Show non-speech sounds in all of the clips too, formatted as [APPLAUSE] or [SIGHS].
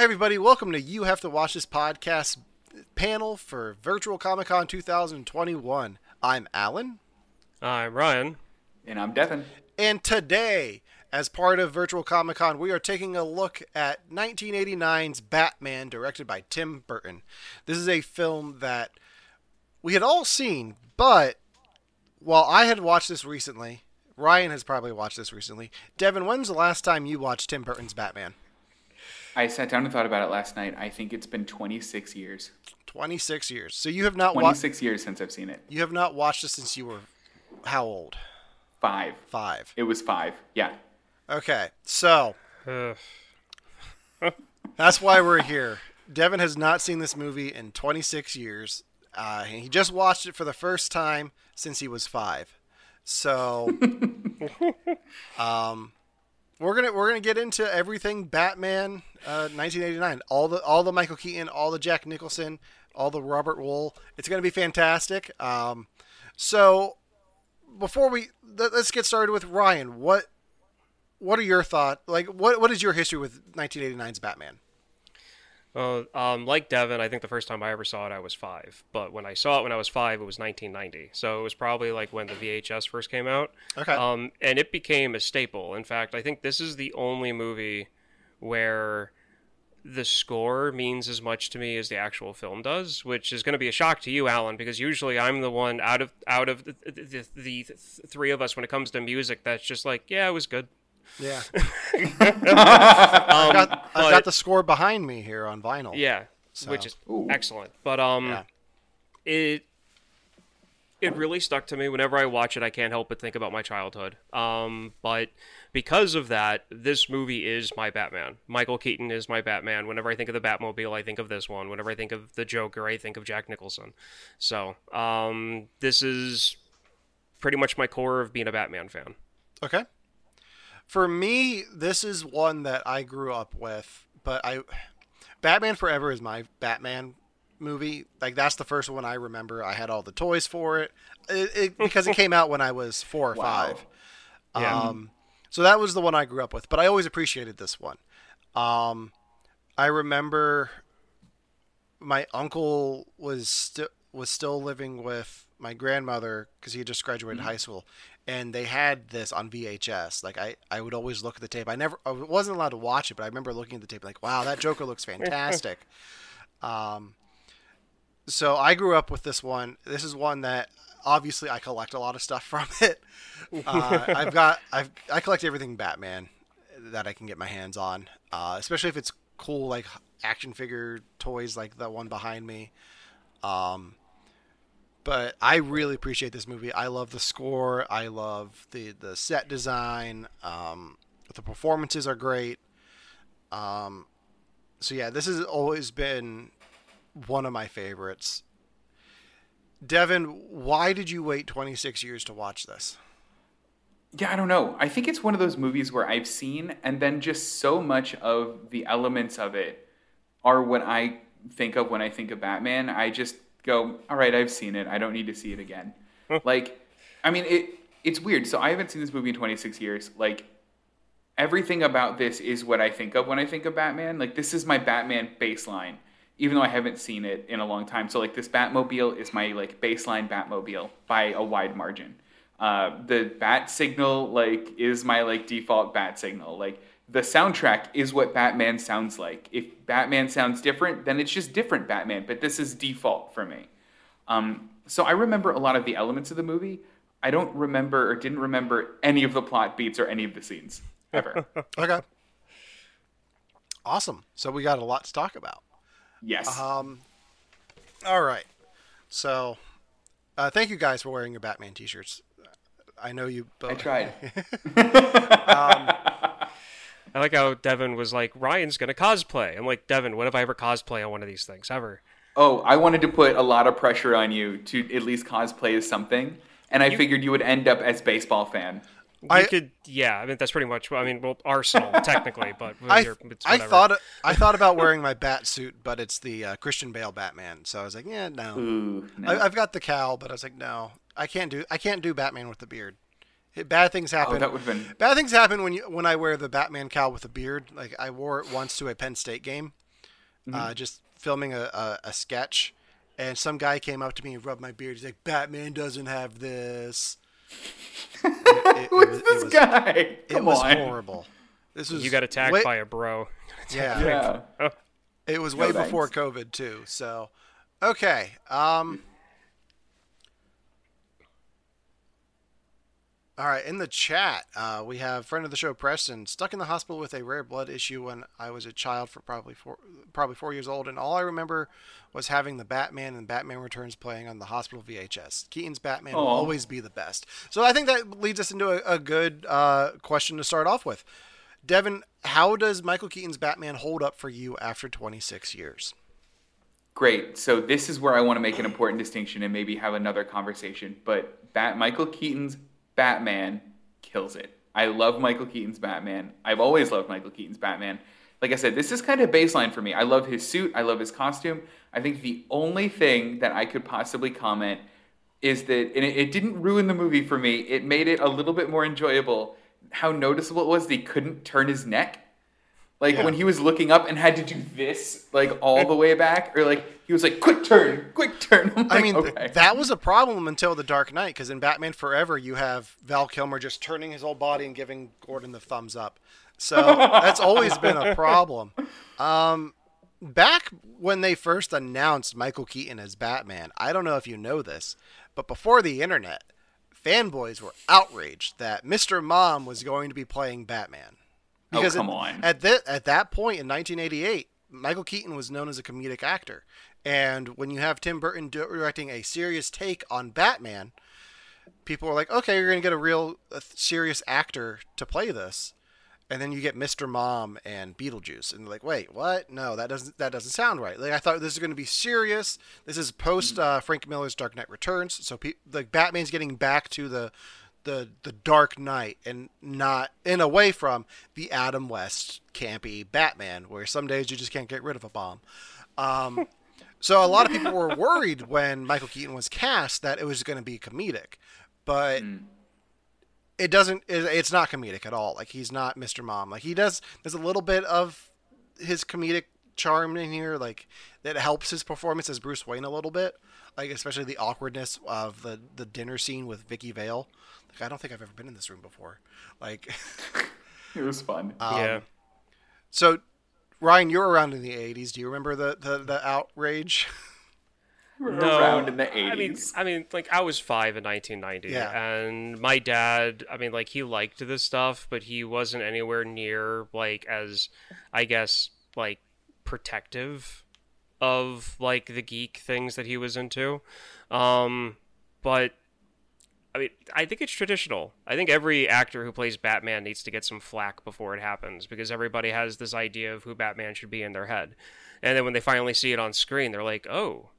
Hey, everybody, welcome to You Have to Watch This podcast panel for Virtual Comic Con 2021. I'm Alan, I'm Ryan. And I'm Devon. and today, as part of Virtual Comic Con, we are taking a look at 1989's Batman, directed by Tim Burton. This is a film that we had all seen, but while I had watched this recently, Ryan has probably watched this recently. Devon, when's the last time you watched Tim Burton's Batman? I sat down and thought about it last night. I think it's been 26 years. 26 years. So you have not watched 26 years since I've seen it. you have not watched this since you were how old? Five. 5. It was five. Yeah. Okay. So, [SIGHS] That's why we're here. Devon has not seen this movie in 26 years. Uh, he just watched it for the first time since he was five. So, [LAUGHS] um, we're gonna we're gonna get into everything Batman, uh, 1989. All the all the Michael Keaton, all the Jack Nicholson, all the Robert Wuhl. It's gonna be fantastic. Um, so, before we let- let's get started with Ryan. What what are your thoughts? Like, what what is your history with 1989's Batman? Well, um, like Devon, I think the first time I ever saw it, I was five. But when I saw it when I was five, it was 1990. So it was probably like when the VHS first came out. Okay. Um, and it became a staple. In fact, I think this is the only movie where the score means as much to me as the actual film does, which is going to be a shock to you, Alan, because usually I'm the one out of out of the, the, the, the three of us when it comes to music that's just like, yeah, it was good. Yeah, [LAUGHS] Um, I've got, I've but- got the score behind me here on vinyl. Yeah, So- which is Ooh. excellent. But um, Yeah. it it really stuck to me. Whenever I watch it, I can't help but think about my childhood. Um, but because of that, this movie is my Batman. Michael Keaton is my Batman. Whenever I think of the Batmobile, I think of this one. Whenever I think of the Joker, I think of Jack Nicholson. So um, this is pretty much my core of being a Batman fan. Okay. For me, this is one that I grew up with, but I Batman Forever is my Batman movie. Like that's the first one I remember. I had all the toys for it, it, it because it came out when I was four or [LAUGHS] Wow. five. Yeah. Um, so that was the one I grew up with, but I always appreciated this one. Um, I remember my uncle was still was still living with my grandmother because he had just graduated high school, and they had this on VHS. Like I, I would always look at the tape. I never, I wasn't allowed to watch it, but I remember looking at the tape like, wow, that Joker looks [LAUGHS] fantastic. um, so I grew up with this one. This is one that obviously I collect a lot of stuff [LAUGHS] from it. Uh, [LAUGHS] I've got I've I collect everything Batman that I can get my hands on, uh, especially if it's cool like action figure toys like the one behind me. Um, but I really appreciate this movie. I love the score. I love the the set design. Um, the performances are great. Um, so yeah, this has always been one of my favorites. Devon, why did you wait 26 years to watch this? Yeah, I don't know. I think it's one of those movies where I've seen, and then just so much of the elements of it are what I think of when I think of Batman. I just go, all right, I've seen it. I don't need to see it again. like, I mean, it it's weird. So I haven't seen this movie in 26 years. Like, everything about this is what I think of when I think of Batman. Like, this is my Batman baseline, even though I haven't seen it in a long time. So, like, this Batmobile is my like baseline Batmobile by a wide margin. Uh, the bat signal like is my like default bat signal. Like the soundtrack is what Batman sounds like. If Batman sounds different, then it's just different Batman. But this is default for me. Um, so I remember a lot of the elements of the movie. I don't remember or didn't remember any of the plot beats or any of the scenes ever. [LAUGHS] Okay. Awesome. So we got a lot to talk about. yes. Um, all right. So, uh, thank you guys for wearing your Batman t-shirts. I know you both. I tried. [LAUGHS] I like how Devon was like, Ryan's gonna cosplay. I'm like, Devon, what have I ever cosplay on one of these things ever? Oh, I wanted to put a lot of pressure on you to at least cosplay as something, and I figured you would end up as baseball fan. I- could, yeah. I mean, that's pretty much. I mean, well, Arsenal [LAUGHS] technically, but I, you're- it's I thought I thought about [LAUGHS] wearing my bat suit, but it's the uh, Christian Bale Batman. So I was like, yeah, no. Ooh, no. I, I've got the cowl, but I was like, no, I can't do I can't do Batman with the beard. It, bad things happen. oh, that would have been. Bad things happen when you when I wear the Batman cowl with a beard. Like I wore it once to a Penn State game, uh, just filming a, a, a sketch, and some guy came up to me and rubbed my beard. He's like, "Batman doesn't have this." [LAUGHS] And it- it- it Who's was- it this was- guy? It was on. horrible. This was You got attacked way- by a bro. [LAUGHS] yeah. Yeah. It was No way before. COVID too. So, okay. Um. All right, in the chat, uh, we have friend of the show Preston stuck in the hospital with a rare blood issue when I was a child for probably four, probably four years old, and all I remember was having the Batman and Batman Returns playing on the hospital VHS. Keaton's Batman will always be the best. So I think that leads us into a, a good uh, question to start off with. Devon, how does Michael Keaton's Batman hold up for you after 26 years? Great. So this is where I want to make an important distinction and maybe have another conversation. But Bat- Michael Keaton's Batman kills it. I love Michael Keaton's Batman. I've always loved Michael Keaton's Batman. Like I said, this is kind of baseline for me. I love his suit. I love his costume. I think the only thing that I could possibly comment is that, and it, it didn't ruin the movie for me. It made it a little bit more enjoyable. How noticeable it was that he couldn't turn his neck. Like Yeah. when he was looking up and had to do this, like all the way back, or like he was like, "Quick turn, quick turn." [LAUGHS] I'm I like, mean, th- that was a problem until The Dark Knight, because in Batman Forever, you have Val Kilmer just turning his whole body and giving Gordon the thumbs up. So [LAUGHS] that's always been a problem. Um, back when they first announced Michael Keaton as Batman, I don't know if you know this, but before the internet, fanboys were outraged that Mr. Mom was going to be playing Batman. Oh, Because come at, on. At that at that point in 1988, Michael Keaton was known as a comedic actor, and when you have Tim Burton directing a serious take on Batman, people were like, "Okay, you're going to get a real a serious actor to play this." And then you get Mr. Mom and Beetlejuice, and they're like, "Wait, what? No, that doesn't that doesn't sound right." Like I thought this is going to be serious. This is post uh, Frank Miller's Dark Knight Returns, so pe- like Batman's getting back to the the the Dark Knight and not and away from the Adam West campy Batman, where some days you just can't get rid of a bomb. Um, [LAUGHS] so a lot of people were worried when Michael Keaton was cast that it was going to be comedic, but it doesn't. It, it's not comedic at all. Like he's not Mr. Mom. Like he does. There's a little bit of his comedic charm in here, like that helps his performance as Bruce Wayne a little bit. Like especially the awkwardness of the the dinner scene with Vicki Vale. Like I don't think I've ever been in this room before. Like [LAUGHS] it was fun. [LAUGHS] um, yeah. so. Ryan, you're around in the '80s. Do you remember the the, the outrage? We were no, around in the 80s. I mean, I mean, like I was five in 1990, Yeah. and my dad, I mean, like he liked this stuff, but he wasn't anywhere near like as, I guess, like protective of like the geek things that he was into. Um, but I mean, I think it's traditional. I think every actor who plays Batman needs to get some flack before it happens because everybody has this idea of who Batman should be in their head. And then when they finally see it on screen, they're like, "Oh,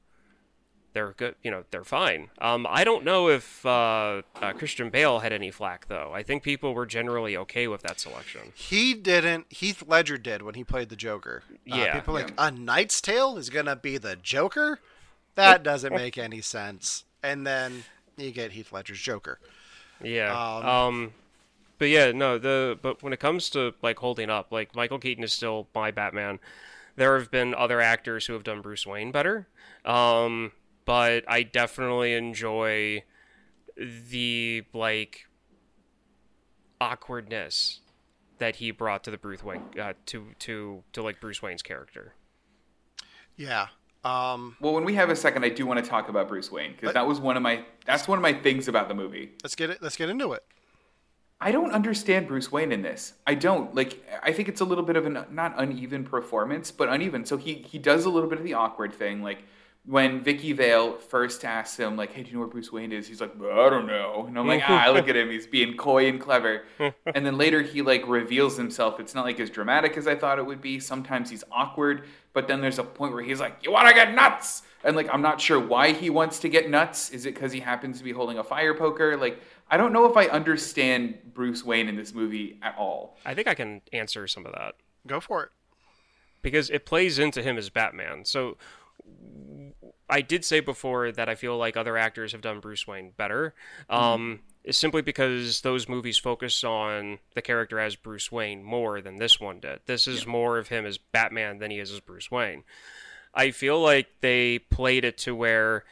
they're good. You know, they're fine." Um, I don't know if uh, uh, Christian Bale had any flack though. I think people were generally okay with that selection. He didn't. Heath Ledger did when he played the Joker. Uh, Yeah. people are like a Knight's Tale is gonna be the Joker. That [LAUGHS] doesn't make any sense. And then you get Heath Ledger's Joker. Yeah. Um, Um, but yeah, no, the but when it comes to like holding up, like Michael Keaton is still my Batman. There have been other actors who have done Bruce Wayne better. Um, but I definitely enjoy the like awkwardness that he brought to the Bruce Wayne uh, to to to like Bruce Wayne's character. Yeah. Um, well, when we have a second, I do want to talk about Bruce Wayne because that was one of my that's one of my things about the movie. let's get it. Let's get into it. I don't understand Bruce Wayne in this. I don't like. I think it's a little bit of an not uneven performance, but uneven. So he he does a little bit of the awkward thing, like when Vicki Vale first asks him, like, "Hey, do you know where Bruce Wayne is?" He's like, "I don't know," and I'm like, "Ah, look at him. He's being coy and clever." [LAUGHS] and then later he like reveals himself. It's not like as dramatic as I thought it would be. Sometimes he's awkward, but then there's a point where he's like, "You want to get nuts?" And like, I'm not sure why he wants to get nuts. Is it because he happens to be holding a fire poker? Like, I don't know if I understand Bruce Wayne in this movie at all. I think I can answer some of that. Go for it. because it plays into him as Batman. So I did say before that I feel like other actors have done Bruce Wayne better. Um, simply because those movies focus on the character as Bruce Wayne more than this one did. This is more of him as Batman than he is as Bruce Wayne. I feel like they played it to where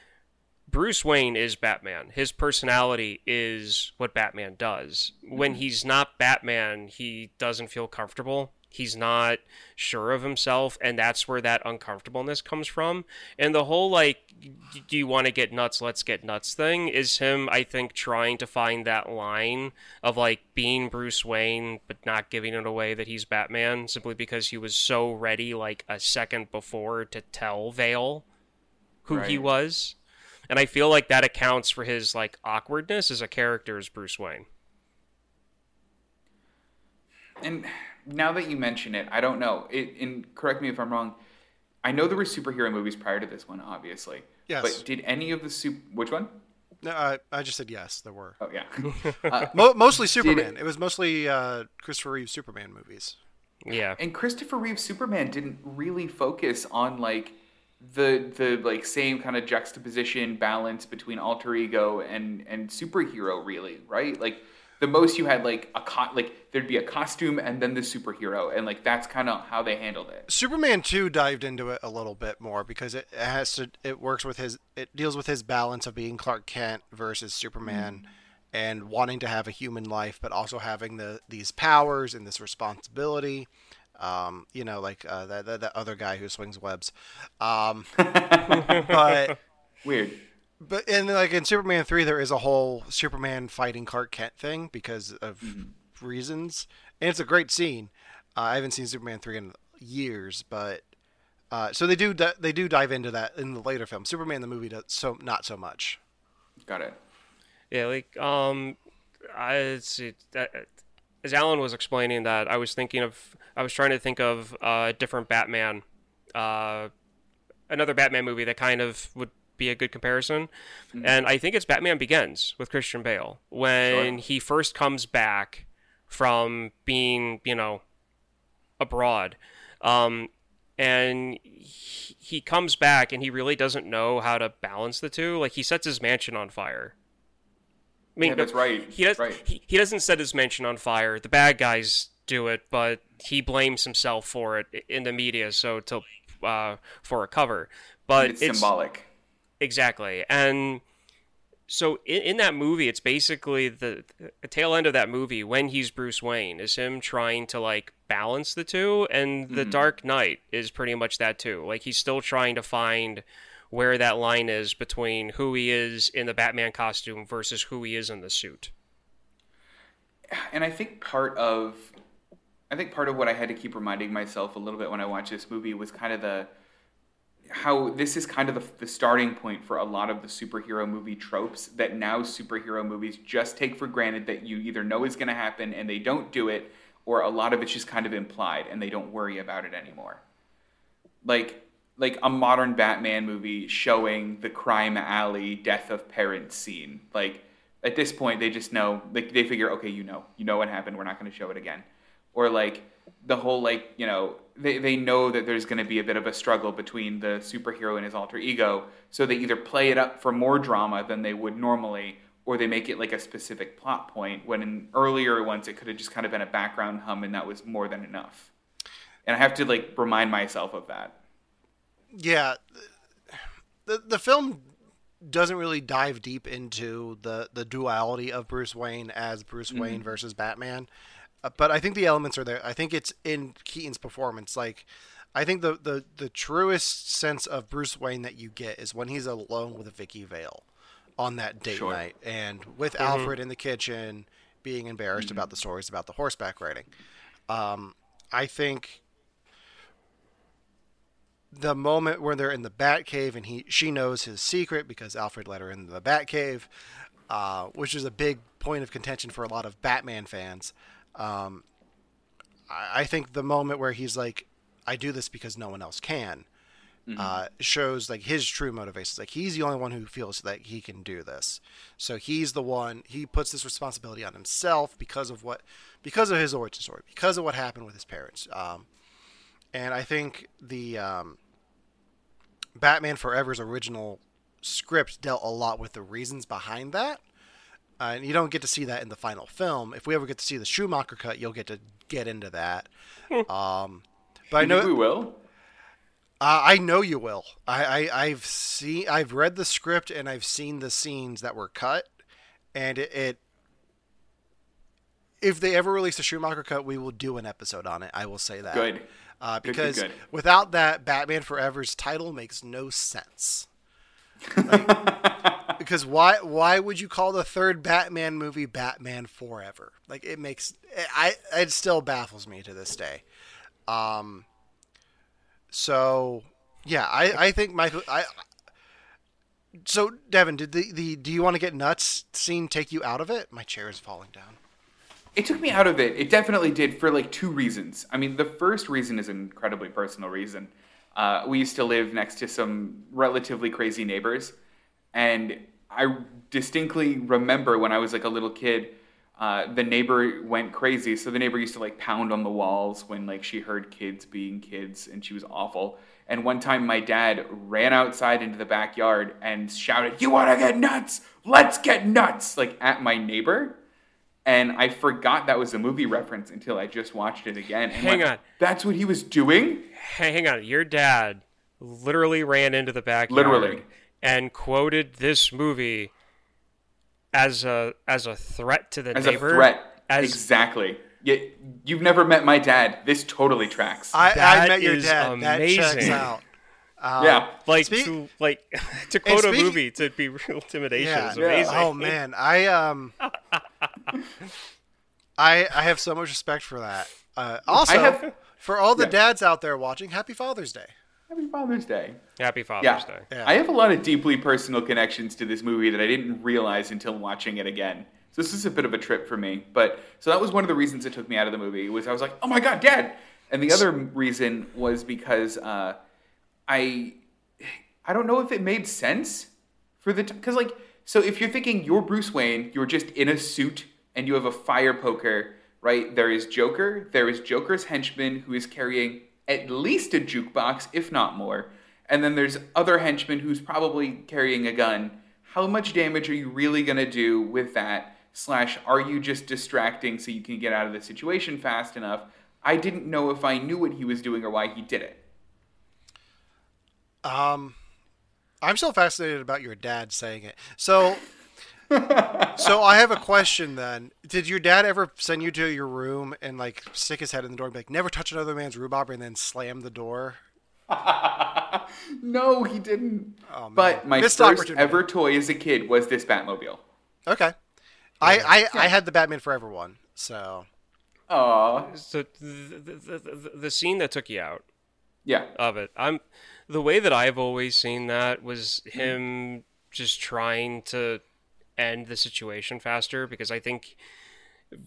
Bruce Wayne is Batman. His personality is what Batman does. When he's not Batman, he doesn't feel comfortable. He's not sure of himself, and that's where that uncomfortableness comes from. And the whole, like, do you want to get nuts? Let's get nuts thing is him, I think, trying to find that line of, like, being Bruce Wayne, but not giving it away that he's Batman simply because he was so ready, like, a second before to tell Vale who he was and I feel like that accounts for his like awkwardness as a character as Bruce Wayne. And now that you mention it, I don't know. It, and correct me if I'm wrong. I know there were superhero movies prior to this one, obviously. Yes. But did any of the super? Which one? No, I, I just said yes. There were Oh yeah. [LAUGHS] uh, Mo- mostly Superman. It was mostly uh, Christopher Reeve Superman movies. Yeah. and Christopher Reeve Superman didn't really focus on like the the like same kind of juxtaposition balance between alter ego and and superhero really right like the most you had like a co- like there'd be a costume and then the superhero and like that's kind of how they handled it. Superman 2 dived into it a little bit more because it has to it works with his it deals with his balance of being Clark Kent versus Superman and wanting to have a human life but also having the these powers and this responsibility. Um, you know like uh, that, that that other guy who swings webs. Um, [LAUGHS] but weird but in like in Superman 3 there is a whole Superman fighting Clark Kent thing because of reasons and it's a great scene uh, I haven't seen Superman 3 in years but uh, so they do they do dive into that in the later film. Superman the movie does so not so much. got it Yeah, like um I see that as Alan was explaining that I was thinking of I was trying to think of uh, a different Batman uh another Batman movie that kind of would be a good comparison. And I think it's Batman Begins with Christian Bale when Sure. he first comes back from being, you know, abroad. Um, and he, he comes back and he really doesn't know how to balance the two. Like he sets his mansion on fire. I mean, Yeah, that's right. He does. Right. He, he doesn't set his mansion on fire. The bad guys do it, but he blames himself for it in the media, so to uh, for a cover. But it's, symbolic Exactly. And so in, in that movie, it's basically the, the tail end of that movie when he's Bruce Wayne is him trying to like balance the two. And the mm-hmm. Dark Knight is pretty much that too. Like he's still trying to find where that line is between who he is in the Batman costume versus who he is in the suit. and I think part of I think part of what I had to keep reminding myself a little bit when I watched this movie was kind of the how this is kind of the, the starting point for a lot of the superhero movie tropes that now superhero movies just take for granted that you either know is going to happen and they don't do it or a lot of it's just kind of implied and they don't worry about it anymore like like a modern Batman movie showing the crime alley death of parents scene. Like at this point, they just know. Like they figure, okay, you know, you know what happened. We're not going to show it again. Or like the whole like you know they they know that there's going to be a bit of a struggle between the superhero and his alter ego, so they either play it up for more drama than they would normally. Or they make it like a specific plot point when in earlier ones it could have just kind of been a background hum and that was more than enough. And I have to like remind myself of that. Yeah, the the film doesn't really dive deep into the the duality of Bruce Wayne as Bruce mm-hmm. Wayne versus Batman, uh, but I think the elements are there. I think it's in Keaton's performance. Like, I think the the the truest sense of Bruce Wayne that you get is when he's alone with Vicki Vale on that date Sure. night and with Alfred in the kitchen being embarrassed about the stories about the horseback riding. Um, I think the moment where they're in the Batcave and he she knows his secret because Alfred let her in the Batcave, uh, which is a big point of contention for a lot of Batman fans. Um, I, I think the moment where he's like, "I do this because no one else can," uh, shows like his true motivations. Like he's the only one who feels that he can do this, so he's the one. He puts this responsibility on himself because of what, because of his origin story, because of what happened with his parents. Um, and I think the um, Batman Forever's original script dealt a lot with the reasons behind that. Uh, and you don't get to see that in the final film. If we ever get to see the Schumacher cut, you'll get to get into that. [LAUGHS] um, but I know think we will. uh, I know you will. I, I I've seen I've read the script and I've seen the scenes that were cut, and it. it if they ever release a Schumacher cut, we will do an episode on it. I will say that. Good. Uh, Good, good, because good. without that, Batman Forever's title makes no sense. [LAUGHS] Like, because why why would you call the third Batman movie Batman Forever? Like it makes I it still baffles me to this day. Um. So yeah, I I think Michael I. So Devon, did the, the do you want to get nuts scene take you out of it? My chair is falling down. It took me out of it. It definitely did for like two reasons. I mean, the first reason is an incredibly personal reason. Uh, we used to live next to some relatively crazy neighbors, and I distinctly remember when I was like a little kid, uh, the neighbor went crazy. So the neighbor used to like pound on the walls when like she heard kids being kids, and she was awful. And one time, my dad ran outside into the backyard and shouted, "You want to get nuts? Let's get nuts!" Like at my neighbor and I forgot that was a movie reference until I just watched it again. And Hang went, on. that's what he was doing. Hang on. Your dad literally ran into the backyard Literally. And quoted this movie as a as a threat to the As neighbor. a threat. As exactly. Yeah, you've never met my dad. This totally tracks. I, I met your is dad. That checks out. Um, yeah. like Speak- to like [LAUGHS] to quote a movie to be real intimidation Yeah. is Yeah. Oh man, I um, [LAUGHS] I I have so much respect for that. Uh, also, have- for all the Yeah. dads out there watching, Happy Father's Day. Happy Father's Day. Happy Father's Yeah. Day. Yeah. I have a lot of deeply personal connections to this movie that I didn't realize until watching it again. So this is a bit of a trip for me. But so that was one of the reasons it took me out of the movie was I was like, oh my god, dad. And the other reason was because uh, I I don't know if it made sense for the because like so if you're thinking you're Bruce Wayne, you're just in a suit and you have a fire poker, right? There is Joker, there is Joker's henchman who is carrying at least a jukebox, if not more, and then there's other henchmen who's probably carrying a gun. How much damage are you really gonna do with that? Slash, are you just distracting so you can get out of the situation fast enough? I didn't know if I knew what he was doing or why he did it. Um, I'm still fascinated about your dad saying it. So, [LAUGHS] so I have a question then. Did your dad ever send you to your room and like stick his head in the door and be like, "Never touch another man's rhubarb," and then slam the door? [LAUGHS] No, he didn't. Oh, man. But my Missed first ever toy as a kid was this Batmobile. Okay. I, I, I had the Batman Forever one, so Aw. So the, the, the, the scene that took you out Yeah. of it, I'm the way that I've always seen that was him just trying to end the situation faster because I think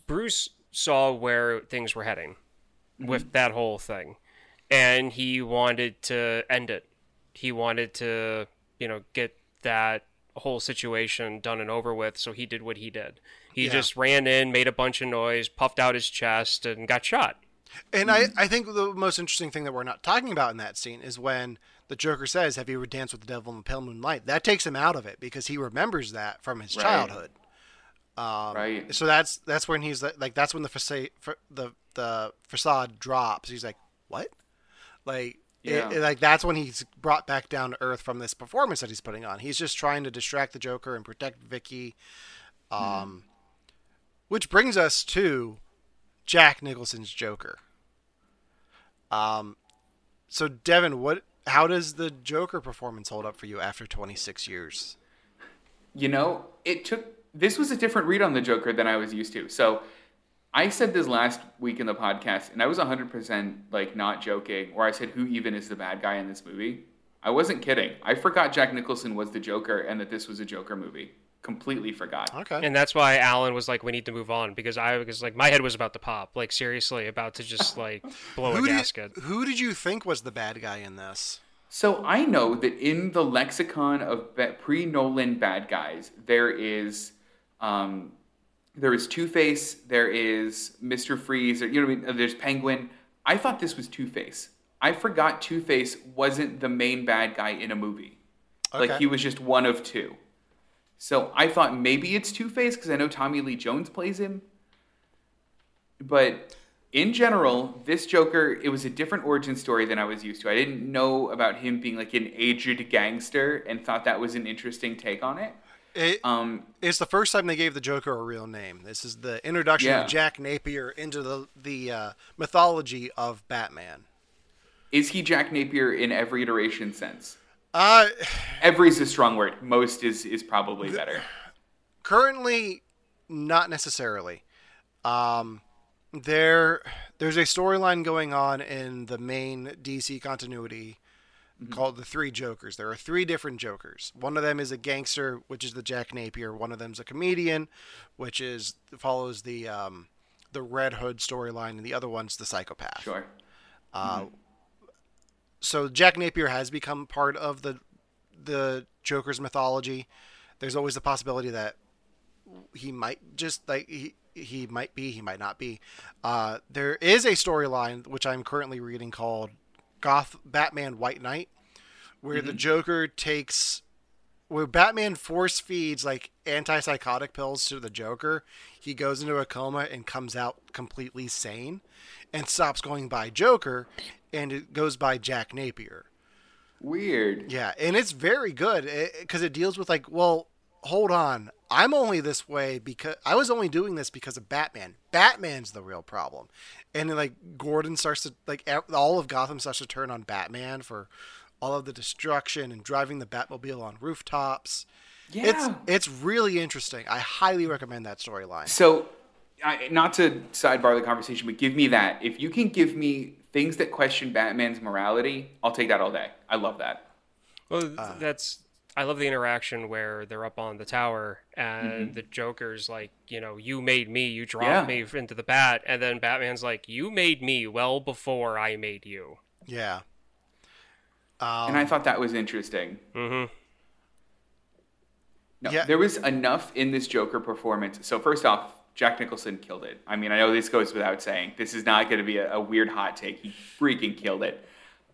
Bruce saw where things were heading mm-hmm. with that whole thing and he wanted to end it. He wanted to, you know, get that whole situation done and over with, so he did what he did. He Yeah. just ran in, made a bunch of noise, puffed out his chest, and got shot. And I, mm-hmm. I think the most interesting thing that we're not talking about in that scene is when the Joker says, "Have you ever danced with the devil in the pale moonlight?" That takes him out of it because he remembers that from his Right. childhood. Um, Right. So that's that's when he's like, like that's when the facade the the facade drops. He's like, "What?" Like. Yeah. it- like that's when he's brought back down to earth from this performance that he's putting on. He's just trying to distract the Joker and protect Vicky. Um, which brings us to Jack Nicholson's Joker. Um, so Devon, what? How does the Joker performance hold up for you after 26 years? You know, it took. This was a different read on the Joker than I was used to. So, I said this last week in the podcast, and I was 100% like not joking, where I said, Who even is the bad guy in this movie? I wasn't kidding. I forgot Jack Nicholson was the Joker and that this was a Joker movie. Completely forgot. Okay. And that's why Alan was like, "We need to move on," because I was like, my head was about to pop, like seriously, about to just [LAUGHS] like blow a gasket. did, who did you think was the bad guy in this? So I know that in the lexicon of pre Nolan bad guys, there is um, there is Two Face, there is Mister Freeze, or, you know what I mean. There's Penguin. I thought this was Two Face. I forgot Two Face wasn't the main bad guy in a movie. Like he was just one of two. So I thought maybe it's Two Face because I know Tommy Lee Jones plays him. But in general, this Joker, it was a different origin story than I was used to. I didn't know about him being like an aged gangster and thought that was an interesting take on it. It, Um, it's the first time they gave the Joker a real name. This is the introduction Yeah. of Jack Napier into the the uh, mythology of Batman. is he Jack Napier in every iteration sense? Uh, is a strong word. Most is is probably better. currently, not necessarily. Um, there, there's a storyline going on in the main DC continuity called the Three Jokers. There are three different Jokers. One of them is a gangster, which is the Jack Napier. One of them's a comedian, which is follows the um, the Red Hood storyline, and the other one's the psychopath. Sure. So Jack Napier has become part of the the Joker's mythology. There's always the possibility that he might just like he he might be, he might not be. Uh, there is a storyline which I'm currently reading called Goth Batman White Knight, where the Joker takes where Batman force feeds like antipsychotic pills to the Joker. He goes into a coma and comes out completely sane and stops going by Joker and it goes by Jack Napier. Weird. Yeah, and it's very good eh, because it, deals with like, well, hold on, I'm only this way because I was only doing this because of Batman. Batman's the real problem, and then, like Gordon starts to like all of Gotham starts to turn on Batman for all of the destruction and driving the Batmobile on rooftops. Yeah. It's it's really interesting. I highly recommend that storyline. So, I, not to sidebar the conversation, but give me that. If you can give me things that question Batman's morality, I'll take that all day. I love that. Well, th- that's I love the interaction where they're up on the tower and mm-hmm. the Joker's like, you know, you made me, you dropped Yeah. me into the bat, and then Batman's like, you made me well before I made you. Yeah. and I um, thought that was interesting. Mm-hmm. No, Yeah. there was enough in this Joker performance. So first off, Jack Nicholson killed it. I mean, I know this goes without saying. This is not going to be a, a weird hot take. He freaking killed it.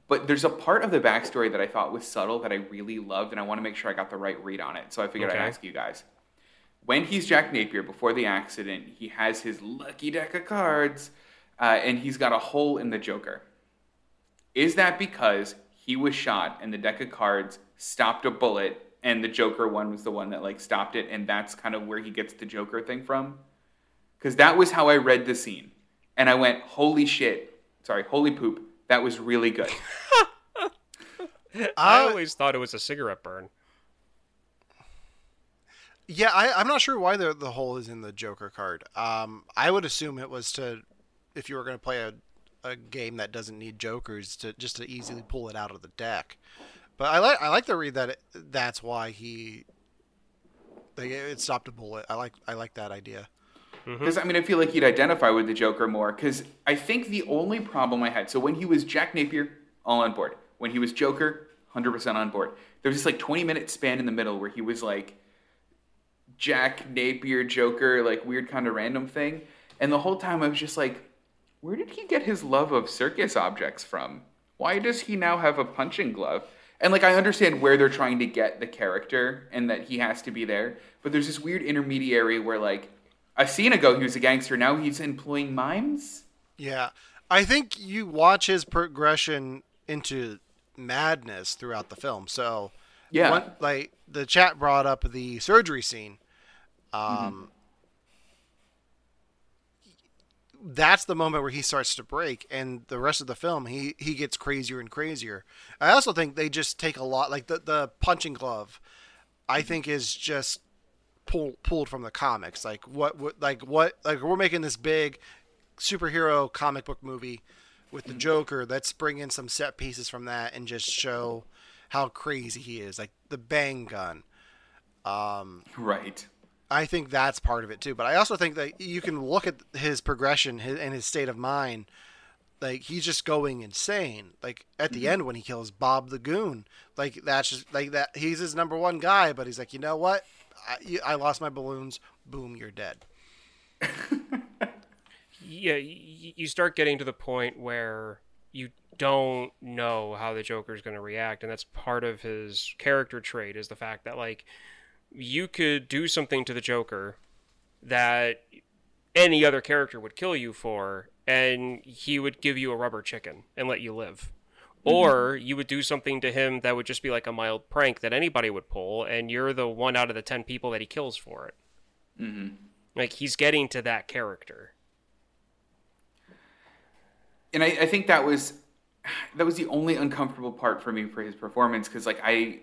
But there's a part of the backstory that I thought was subtle that I really loved, and I want to make sure I got the right read on it. So I figured Okay. I'd ask you guys. When he's Jack Napier before the accident, he has his lucky deck of cards, uh, and he's got a hole in the Joker. Is that because he was shot and the deck of cards stopped a bullet and the Joker one was the one that like stopped it and that's kind of where he gets the Joker thing from? Cuz that was how I read the scene. And I went, "Holy shit. Sorry, holy poop. That was really good." [LAUGHS] [LAUGHS] I always thought it was a cigarette burn. Yeah, I, I'm not sure why the the hole is in the Joker card. Um, I would assume it was to, if you were going to play a, a game that doesn't need Jokers, to just to easily pull it out of the deck. But I like I like to read that it, that's why he, like, it stopped a bullet. I like I like that idea. Mm-hmm. Because I mean, I feel like he'd identify with the Joker more. Because I think the only problem I had, so when he was Jack Napier, all on board. When he was Joker, hundred percent on board. There was this like twenty minute span in the middle where he was like Jack Napier Joker, like weird kind of random thing, and the whole time I was just like, where did he get his love of circus objects from? Why does he now have a punching glove? And like I understand where they're trying to get the character and that he has to be there, but there's this weird intermediary where like a scene ago he was a gangster, now he's employing mimes. Yeah, I think you watch his progression into madness throughout the film. So Yeah. one, like the chat brought up the surgery scene. Um, that's the moment where he starts to break, and the rest of the film he he gets crazier and crazier. I also think they just take a lot, like the the punching glove. I think is just pulled pulled from the comics. Like what, what like what like we're making this big superhero comic book movie with the mm. Joker. Let's bring in some set pieces from that and just show how crazy he is. Like the bang gun. Um, right. I think that's part of it too. But I also think that you can look at his progression his, and his state of mind. Like he's just going insane. Like at the mm-hmm. end when he kills Bob the Goon, like that's just like that. He's his number one guy, but he's like, you know what? I, I lost my balloons. Boom, you're dead. yeah, you start getting to the point where you don't know how the Joker's going to react, and that's part of his character trait is the fact that like you could do something to the Joker that any other character would kill you for, and he would give you a rubber chicken and let you live. Or you would do something to him that would just be like a mild prank that anybody would pull, and you're the one out of the ten people that he kills for it. Mm-hmm. Like he's getting to that character. and I, I think that was that was the only uncomfortable part for me for his performance because like I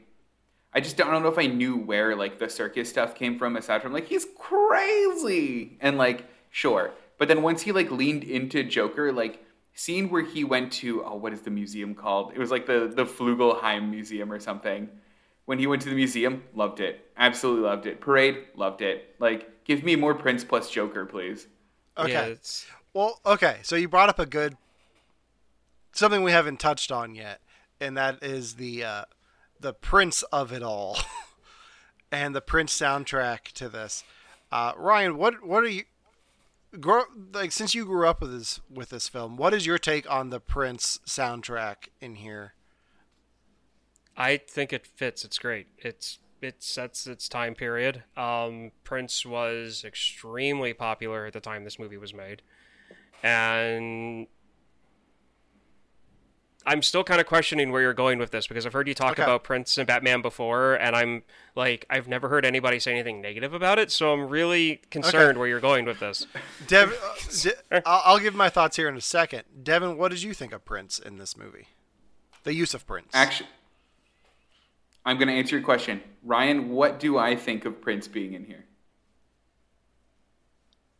I just don't, I don't know if I knew where like the circus stuff came from aside from like he's crazy and like sure but then once he like leaned into Joker like scene where he went to oh what is the museum called it was like the the Flugelheim Museum or something when he went to the museum loved it absolutely loved it parade loved it like give me more Prince plus Joker please Okay. Yeah, Well, okay. So you brought up a good something we haven't touched on yet, and that is the uh, the Prince of it all, [LAUGHS] and the Prince soundtrack to this. Uh, Ryan, what what are you? Grow, like since you grew up with this with this film, what is your take on the Prince soundtrack in here? I think it fits. It's great. It's it sets its time period. Um, Prince was extremely popular at the time this movie was made, and I'm still kind of questioning where you're going with this because I've heard you talk Okay. about Prince and Batman before, and I'm like, I've never heard anybody say anything negative about it, so I'm really concerned where you're going with this. [LAUGHS] Dev, uh, De- I'll, I'll give my thoughts here in a second. Devon, what did you think of Prince in this movie? The use of Prince. Actually, I'm going to answer your question. Ryan, what do I think of Prince being in here?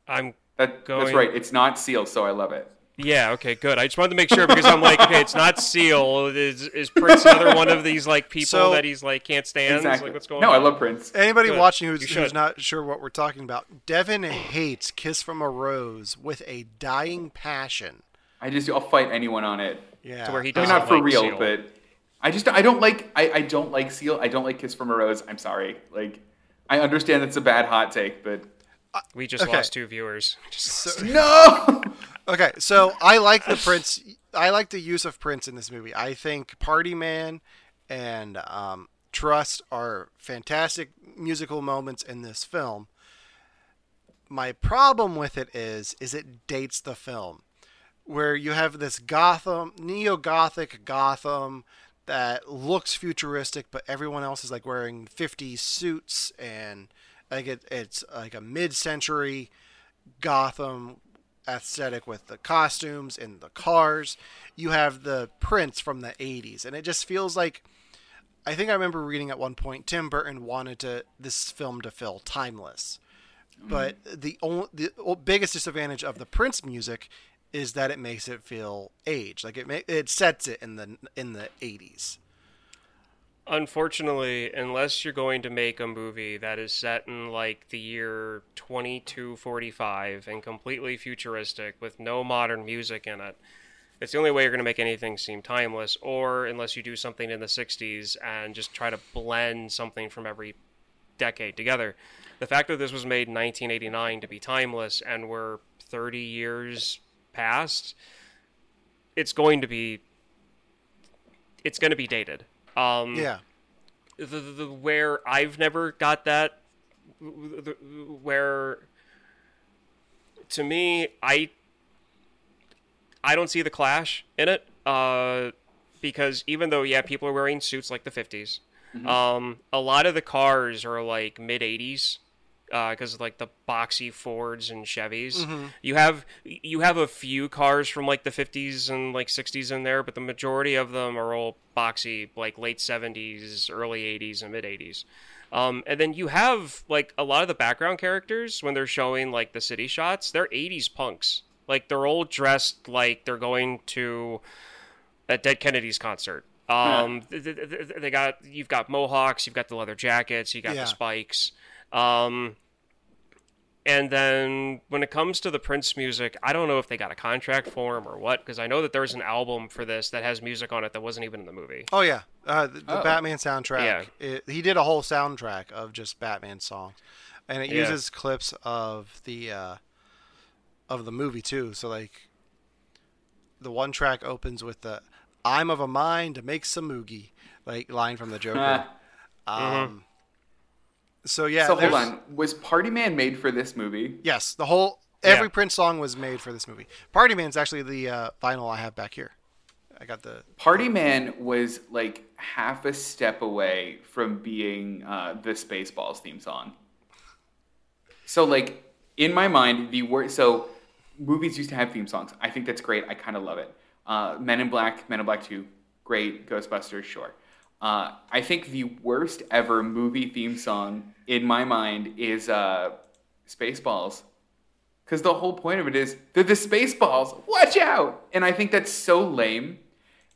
I'm That, that's right. It's not Seal, so I love it. Yeah, okay, good. I just wanted to make sure because I'm like, okay, it's not Seal. Is is Prince another one of these like people So- that he's like can't stand? Exactly. Like, what's going no, on? I love Prince. Anybody Good. watching who's, who's not sure what we're talking about, Devon hates "Kiss from a Rose" with a dying passion. I just I'll fight anyone on it. Yeah, To where he I mean, doesn't not for like real, Seal. but I just I don't like I, I don't like Seal. I don't like Kiss from a Rose. I'm sorry. Like I understand it's a bad hot take, but uh, We just Okay. lost two viewers. Just- [LAUGHS] So- no. [LAUGHS] okay, so I like the [LAUGHS] Prince. I like the use of Prince in this movie. I think "Party Man" and um, "Trust" are fantastic musical moments in this film. My problem with it is, is it dates the film, where you have this Gotham, neo-Gothic Gotham that looks futuristic, but everyone else is like wearing 50 suits and like it, it's like a mid-century Gotham aesthetic with the costumes and the cars. You have the prints from the 80s, and it just feels like. I think I remember reading at one point Tim Burton wanted to this film to feel timeless, mm-hmm. but the only the biggest disadvantage of the Prince music is that it makes it feel aged. Like it ma- it sets it in the in the 80s. Unfortunately, unless you're going to make a movie that is set in like the year 2245 and completely futuristic with no modern music in it, it's the only way you're going to make anything seem timeless. Or unless you do something in the 60s and just try to blend something from every decade together. The fact that this was made in 1989 to be timeless and we're 30 years past, it's going to be it's going to be dated. Um, Yeah. the, the, the where I've never got that the- where to me I I don't see the clash in it uh because even though yeah people are wearing suits like the 50s um a lot of the cars are like mid 80s because like the boxy Fords and Chevys. You have you have a few cars from like the 50s and like 60s in there, but the majority of them are all boxy, like late 70s, early 80s, and mid 80s. Um, and then you have like a lot of the background characters when they're showing like the city shots, they're 80s punks. Like they're all dressed like they're going to a Dead Kennedys concert. Um, th- th- th- they got you've got mohawks, you've got the leather jackets, you got Yeah. the spikes. Um, and then when it comes to the Prince music, I don't know if they got a contract for him or what, because I know that there's an album for this that has music on it that wasn't even in the movie. Oh yeah, uh, the, the Oh. Batman soundtrack. Yeah. It, he did a whole soundtrack of just Batman songs, and it Yeah. uses clips of the uh, of the movie too. So like, the one track opens with the "I'm of a mind to make some moogie," like line from the Joker. [LAUGHS] um, so yeah, so hold on. Was Party Man made for this movie? Yes, the whole every Yeah. Prince song was made for this movie. Party Man's actually the uh, vinyl I have back here. I got the Party Man was like half a step away from being uh, the Spaceballs theme song. So, like, in my mind, the worst. So, movies used to have theme songs. I think that's great. I kind of love it. Uh, Men in Black, Men in Black 2, great. Ghostbusters, sure. Uh, I think the worst ever movie theme song in my mind is uh, Spaceballs. Because the whole point of it is they're the Spaceballs. Watch out! And I think that's so lame.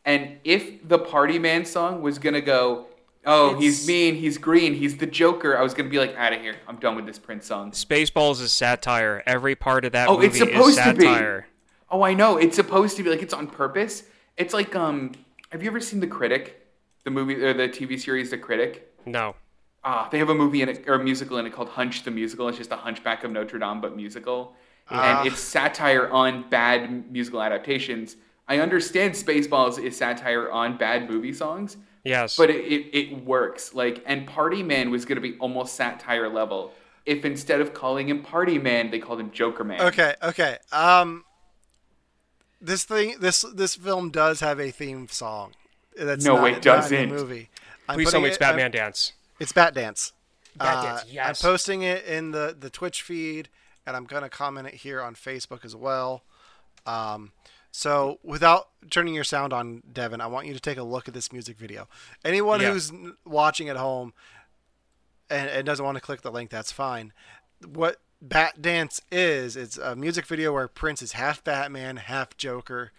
And if the Party Man song was gonna go, oh, he's mean, he's green, he's the Joker, I was gonna be like, out of here. I'm done with this Prince song. Spaceballs is satire. Every part of that Oh, movie it's supposed is to be. satire. Oh, I know. It's supposed to be like it's on purpose. It's like um, have you ever seen The Critic, the movie or the TV series The Critic? No. Ah, they have a movie in it or a musical in it called Hunch the Musical. It's just a Hunchback of Notre Dame but musical, Ah. and it's satire on bad musical adaptations. I understand Spaceballs is satire on bad movie songs, Yes. but it, it, it works. Like, and Party Man was going to be almost satire level if instead of calling him Party Man, they called him Joker Man. Okay, okay. Um, this thing, this this film does have a theme song. That's No, not, it not in doesn't. The movie. I'm Please tell me it's it- I'm- Batman Dance. It's Bat Dance. Bat Uh, Dance, yes. I'm posting it in the the Twitch feed, and I'm gonna comment it here on Facebook as well. Um, so without turning your sound on, Devon, I want you to take a look at this music video. Anyone Yeah. who's watching at home and, and doesn't want to click the link, that's fine. What Bat Dance is, it's a music video where Prince is half Batman, half Joker,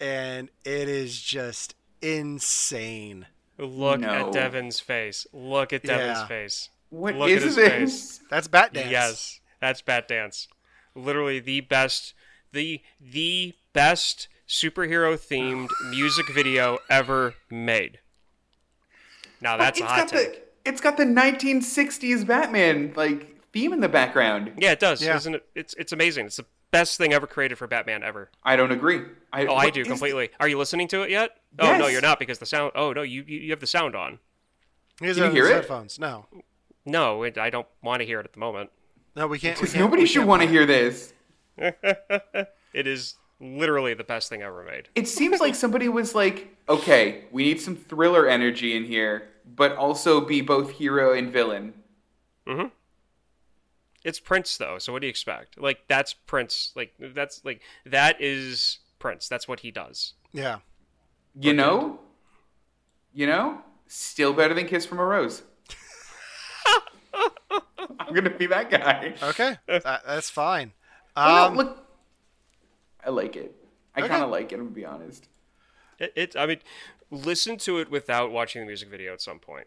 and it is just insane. Look No. at Devon's face. Look at Devon's Yeah. face. What Look is at his this? face. That's Bat Dance. Yes, that's Bat Dance. Literally the best, the the best superhero themed [SIGHS] music video ever made. Now that's a it's hot got take. the it's got the 1960s Batman like theme in the background. Yeah, it does, Yeah. isn't it? It's it's amazing. It's the best thing ever created for Batman ever. I don't agree. I, Oh, I do is- completely. Are you listening to it yet? Oh no, you're not because the sound. Oh no, you you you have the sound on. Here's Can you hear it? headphones. No, No, it, I don't want to hear it at the moment. no, we can't. we Because can't- nobody we should want to hear this. [LAUGHS] It is literally the best thing ever made. It seems like somebody was like, okay, we need some thriller energy in here, but also be both hero and villain. Mm-hmm. It's Prince though, so what do you expect? Like that's Prince. Like that's like that is Prince. That's what he does. Yeah. You know? You know? Still better than Kiss from a Rose. [LAUGHS] I'm going to be that guy. Okay. [LAUGHS] that, that's fine. Oh, Um, no, look. I like it. I Okay. kind of like it, I'm going to be honest. It, it. I mean, listen to it without watching the music video at some point.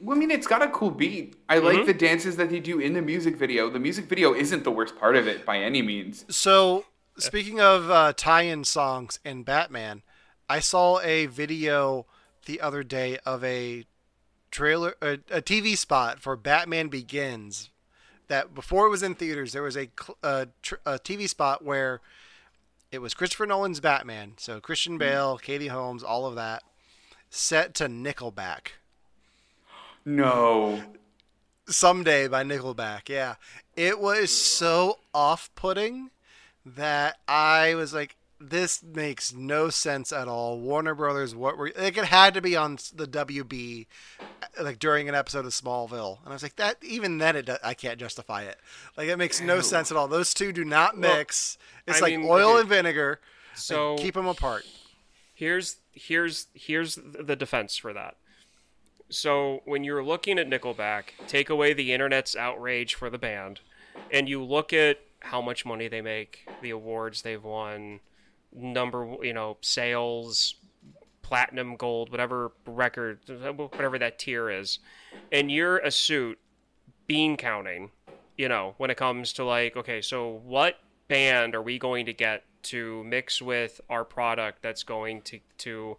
Well, I mean, it's got a cool beat. I Mm-hmm. like the dances that they do in the music video. The music video isn't the worst part of it by any means. So, speaking of uh, tie-in songs and Batman, I saw a video the other day of a trailer, a, a TV spot for Batman Begins. That before it was in theaters, there was a, a, a TV spot where it was Christopher Nolan's Batman, so Christian Bale, Katie Holmes, all of that, set to Nickelback. No. Someday by Nickelback. Yeah. It was so off putting that I was like, this makes no sense at all. Warner Brothers, what were like? It had to be on the WB, uh, like during an episode of Smallville, and I was like, that even then, it do- I can't justify it. Like it makes no sense at all. Those two do not mix. it's I like mean, oil okay. and vinegar. So Like, keep them apart. here's here's here's the defense for that. So when you're looking at Nickelback, take away the internet's outrage for the band, and you look at how much money they make, the awards they've won, number you know sales, platinum, gold, whatever record, whatever that tier is, and you're a suit bean counting, you know, when it comes to like, okay, so what band are we going to get to mix with our product that's going to to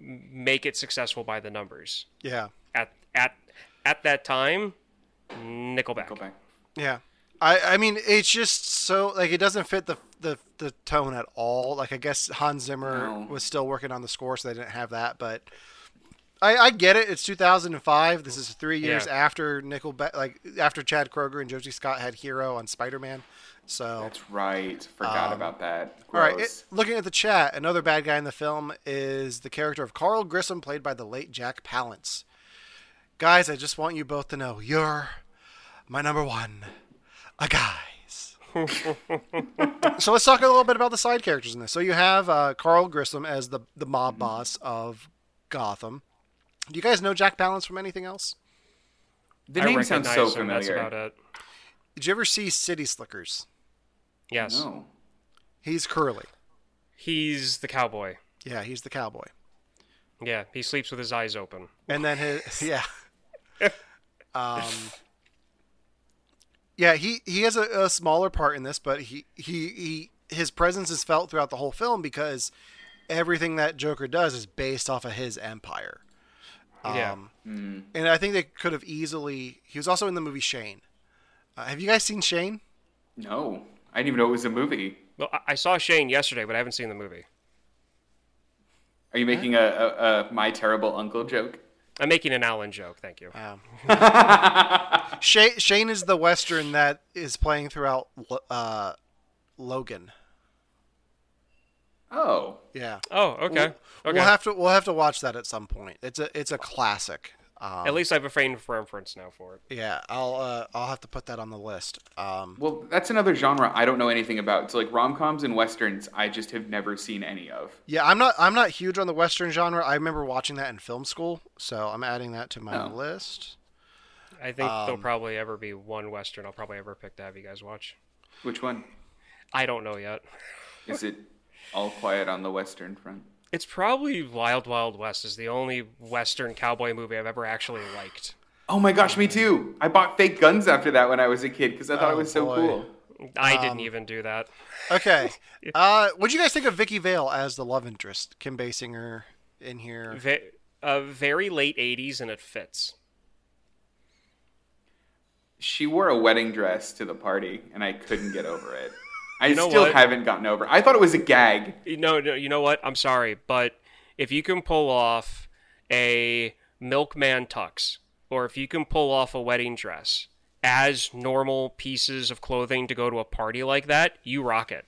make it successful by the numbers? Yeah. At at at that time, Nickelback. Go back. Yeah. I I mean it's just so like it doesn't fit the the the tone at all. Like I guess Hans Zimmer No. was still working on the score, so they didn't have that. But I I get it. It's 2005. This is three years Yeah. after Nickelback, like after Chad Kroeger and Josey Scott had Hero on Spider Man. So That's right. Forgot Um, about that. all right, it, looking at the chat, another bad guy in the film is the character of Carl Grissom, played by the late Jack Palance. Guys, I just want you both to know you're my number one, a guys. [LAUGHS] so let's talk a little bit about the side characters in this. So you have uh, Carl Grissom as the the mob boss of Gotham. Do you guys know Jack Palance from anything else? the I name sounds so recognize him, That's familiar. about it. Did you ever see City Slickers? Yes, No. He's Curly. he's the cowboy. Yeah, he's the cowboy. Yeah, he sleeps with his eyes open. and then his [LAUGHS] yeah um yeah he he has a, a smaller part in this but he he he his presence is felt throughout the whole film because everything that joker does is based off of his empire Yeah. um Mm. and i think they could have easily he was also in the movie shane uh, have you guys seen shane No. I didn't even know it was a movie. Well, I- I saw Shane yesterday, but I haven't seen the movie. Are you making a, a, a my terrible uncle joke? I'm making an Alan joke. Thank you. um, [LAUGHS] shane, shane is the western that is playing throughout uh logan Oh. yeah Oh, okay. okay. We'll have to we'll have to watch that at some point. It's a it's a classic. Um, At least I have a frame for reference now for it. yeah, I'll uh, I'll have to put that on the list. Um, Well, that's another genre I don't know anything about. So like rom-coms and westerns, I just have never seen any of. yeah, I'm not I'm not huge on the western genre. I remember watching that in film school, so I'm adding that to my Oh. list. I think there'll Um, probably ever be one Western I'll probably ever pick to have you guys watch. Which one? I don't know yet. Is it All Quiet on the Western Front? It's probably Wild Wild West is the only Western cowboy movie I've ever actually liked. Oh my gosh, me too. I bought fake guns after that when I was a kid because I thought Oh, it was so boy. cool. I Um, didn't even do that. Okay, [LAUGHS] uh, what do you guys think of Vicki Vale as the love interest? Kim Basinger in here. Ve- uh, very late 80s and it fits. She wore a wedding dress to the party, and I couldn't get over it. I know still what? haven't gotten over. I thought it was a gag. You know, no, you know what? I'm sorry, but if you can pull off a milkman tux, or if you can pull off a wedding dress as normal pieces of clothing to go to a party like that, you rock it.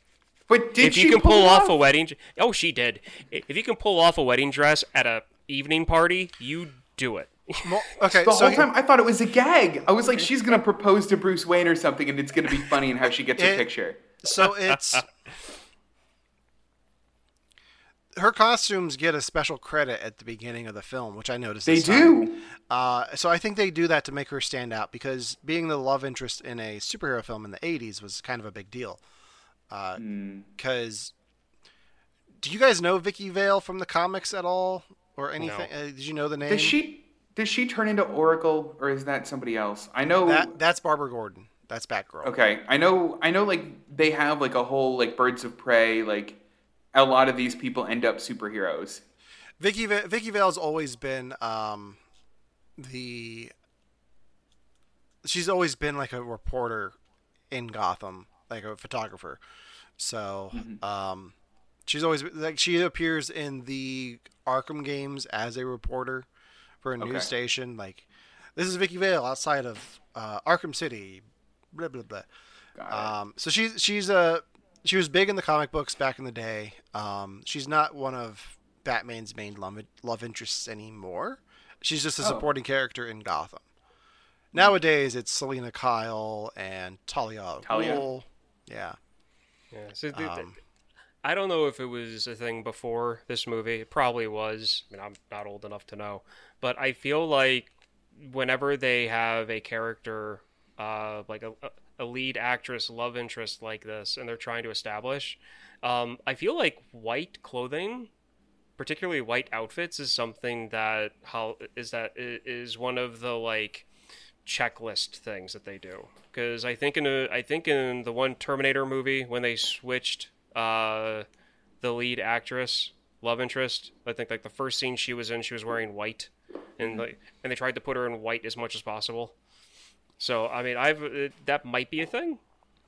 But did if she you can pull, pull off off a wedding, oh, she did. If you can pull off a wedding dress at a evening party, you do it. [LAUGHS] Well, okay, The so whole he- time I thought it was a gag. I was like, she's gonna propose to Bruce Wayne or something, and it's gonna be funny in how she gets her It- picture. So it's [LAUGHS] her costumes get a special credit at the beginning of the film, which I noticed. They do. Uh, so I think they do that to make her stand out because being the love interest in a superhero film in the '80s was kind of a big deal. Because do you guys know Vicki Vale from the comics at all, or anything? Uh, did you know the name? Does she? Does she turn into Oracle, or is that somebody else? I know. That that's Barbara Gordon. That's Batgirl. Okay, I know. I know. Like they have like a whole like Birds of Prey. Like a lot of these people end up superheroes. Vicki Va- Vicki Vale's always been um, the. She's always been like a reporter in Gotham, like a photographer. So, Mm-hmm. um, she's always like she appears in the Arkham games as a reporter for a news station. Like, this is Vicki Vale outside of uh, Arkham City. Blah blah blah. Got it. Um, so she's she's a she was big in the comic books back in the day. Um, she's not one of Batman's main love, love interests anymore. She's just a Oh. supporting character in Gotham. Nowadays, it's Selina Kyle and Talia al Talia. Ghul. Yeah. Yeah. So the, the- Um, I don't know if it was a thing before this movie. It probably was. I mean, I'm not old enough to know, but I feel like whenever they have a character, uh, like a, a lead actress love interest like this, and they're trying to establish, um, I feel like white clothing, particularly white outfits, is something that how is that is one of the like checklist things that they do. Because I think in a, I think in the one Terminator movie when they switched uh, the lead actress love interest I think like the first scene she was in she was wearing white. And like and they tried to put her in white as much as possible So I mean, I've uh, that might be a thing.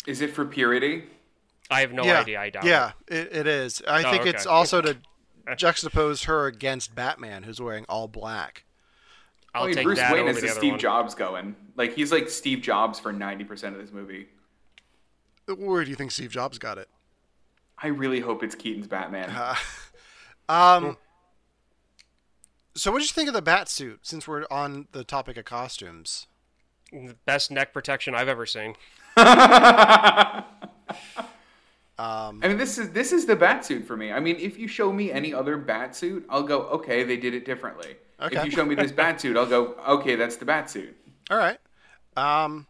Is it for purity? I have no yeah, idea. I doubt. yeah, it, it is. I Oh, think it's also to [LAUGHS] juxtapose her against Batman, who's wearing all black. I'll I mean, take Bruce that Wayne over is the the Steve one. Jobs going. Like he's like Steve Jobs for ninety percent of this movie. Where do you think Steve Jobs got it? I really hope it's Keaton's Batman. [LAUGHS] Um. So, what did you think of the bat suit? Since we're on the topic of costumes, The Best neck protection I've ever seen. um, I mean, this is this is the bat suit for me. I mean, if you show me any other bat suit, I'll go, okay, they did it differently. Okay. If you show me this bat suit, I'll go, okay, that's the bat suit. all right. Um,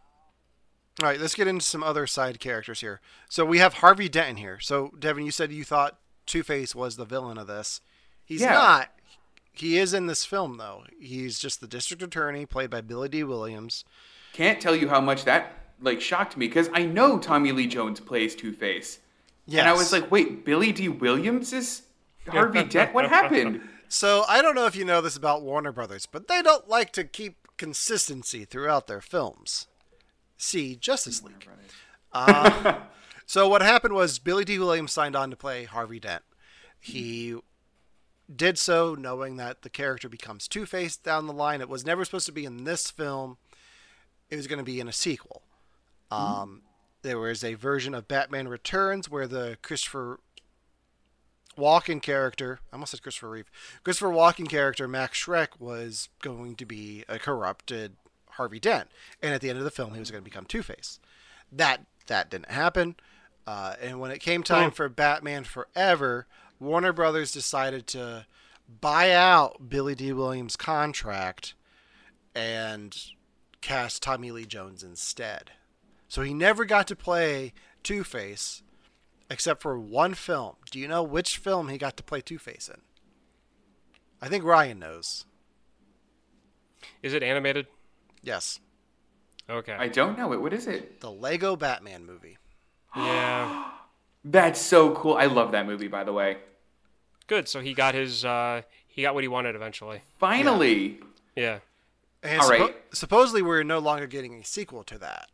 all right. Let's get into some other side characters here. So we have Harvey Dent here. So Devon, you said you thought Two Face was the villain of this. He's Yeah. not. He is in this film though. He's just the district attorney, played by Billy Dee Williams. Can't tell you how much that like shocked me because I know Tommy Lee Jones plays Two Face, Yes. and I was like, wait, Billy Dee Williams is Harvey [LAUGHS] Dent? What happened? So I don't know if you know this about Warner Brothers, but they don't like to keep consistency throughout their films. See Justice League. Uh, [LAUGHS] so what happened was Billy Dee Williams signed on to play Harvey Dent. He did so knowing that the character becomes Two Face down the line. It was never supposed to be in this film. It was going to be in a sequel. Um, there was a version of Batman Returns where the Christopher Walken character, I almost said Christopher Reeve, Christopher Walken character, Max Schreck, was going to be a corrupted Harvey Dent. And at the end of the film, he was going to become Two Face. That, that didn't happen. Uh, and when it came time for Batman Forever, Warner Brothers decided to buy out Billy Dee Williams' contract and cast Tommy Lee Jones instead. So he never got to play Two Face except for one film. Do you know which film he got to play Two Face in? I think Ryan knows. Is it animated? Yes. Okay. I don't know it. What is it? The Lego Batman movie. [GASPS] yeah. That's so cool. I love that movie, by the way. Good. So he got his. Uh, he got what he wanted eventually. Finally. Yeah. And All suppo- right. supposedly we're no longer getting a sequel to that.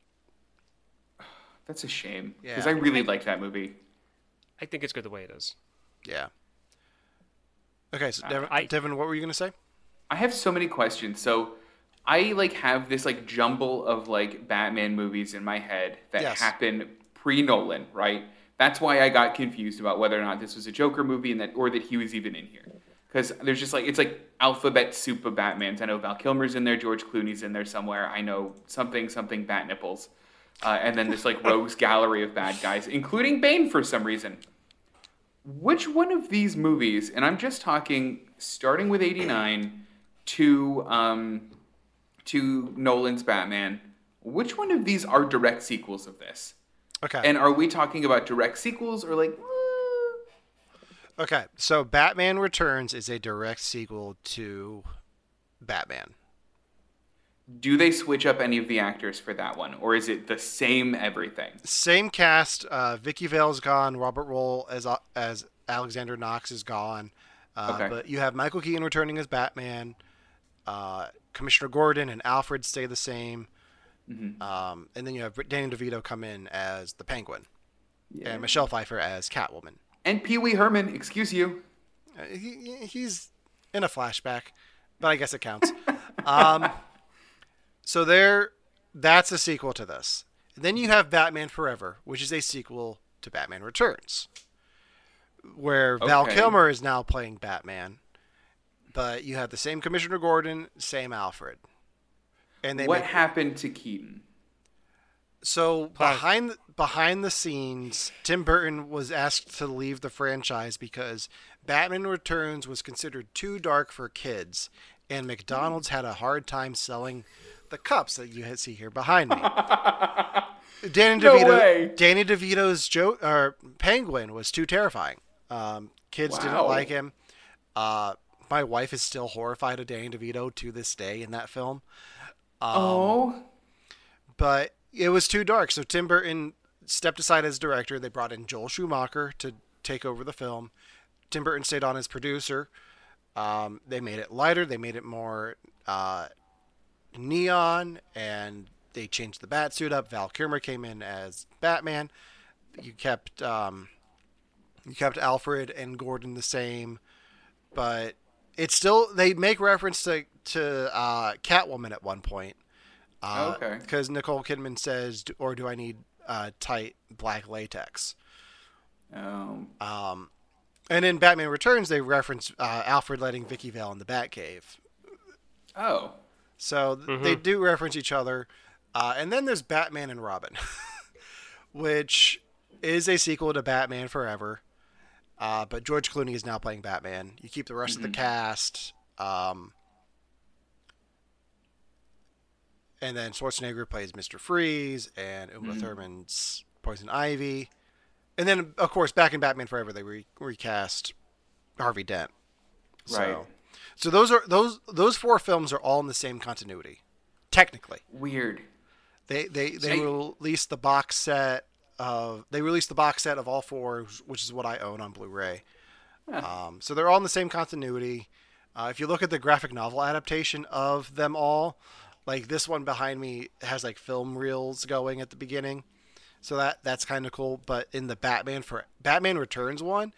[SIGHS] That's a shame because Yeah. I really like that movie. I think it's good the way it is. Yeah. Okay, so uh, Devon, I- Devon what were you going to say? I have so many questions. So I like have this like jumble of like Batman movies in my head that Yes. happen pre Nolan, right? That's why I got confused about whether or not this was a Joker movie and that or that he was even in here. Because there's just like it's like alphabet soup of Batmans. I know Val Kilmer's in there, George Clooney's in there somewhere. I know something something Bat Nipples, uh, and then this like rogues gallery of bad guys, including Bane for some reason. Which one of these movies, and I'm just talking starting with '89 to um, to Nolan's Batman, which one of these are direct sequels of this? Okay. And are we talking about direct sequels or like? Okay, so Batman Returns is a direct sequel to Batman. Do they switch up any of the actors for that one, or is it the same everything? Same cast. Uh, Vicki Vale's gone. Robert Wuhl as as Alexander Knox is gone. Uh, Okay. But you have Michael Keaton returning as Batman. Uh, Commissioner Gordon and Alfred stay the same. Mm-hmm. Um, and then you have Danny DeVito come in as the Penguin, and Michelle Pfeiffer as Catwoman. And Pee Wee Herman, excuse you. Uh, he, he's in a flashback, but I guess it counts. [LAUGHS] um, so there, that's a sequel to this. then you have Batman Forever, which is a sequel to Batman Returns, where Val Kilmer is now playing Batman, but you have the same Commissioner Gordon, same Alfred, and they what make- happened to Keaton? So Hi. behind behind the scenes, Tim Burton was asked to leave the franchise because Batman Returns was considered too dark for kids, and McDonald's had a hard time selling the cups that you see here behind me. [LAUGHS] Danny No DeVito, way. Danny DeVito's Joe or Penguin was too terrifying. Um, kids didn't like him. Uh, my wife is still horrified of Danny DeVito to this day in that film oh, but it was too dark. So Tim Burton stepped aside as director. They brought in Joel Schumacher to take over the film. Tim Burton stayed on as producer. Um, they made it lighter. They made it more uh, neon, and they changed the bat suit up. Val Kilmer came in as Batman. You kept um, you kept Alfred and Gordon the same, but it's still they make reference to to uh, Catwoman at one point. Uh, Okay. Because Nicole Kidman says, "Or do I need uh, tight black latex?" Um, Um, and in Batman Returns, they reference uh, Alfred letting Vicki Vale in the Batcave. oh, So th- they do reference each other. Uh, and then there's Batman and Robin, [LAUGHS] which is a sequel to Batman Forever. Uh, but George Clooney is now playing Batman. You keep the rest of the cast. Um, and then Schwarzenegger plays Mr. Freeze, and Uma Thurman's Poison Ivy. And then, of course, back in Batman Forever, they re- recast Harvey Dent. So, Right. so those are those those four films are all in the same continuity, technically. weird. They they they So- released the box set of they released the box set of all four, which is what I own on Blu-ray. Um, so they're all in the same continuity. Uh, if you look at the graphic novel adaptation of them all, like this one behind me has like film reels going at the beginning, so that that's kind of cool. But in the Batman for Batman Returns one,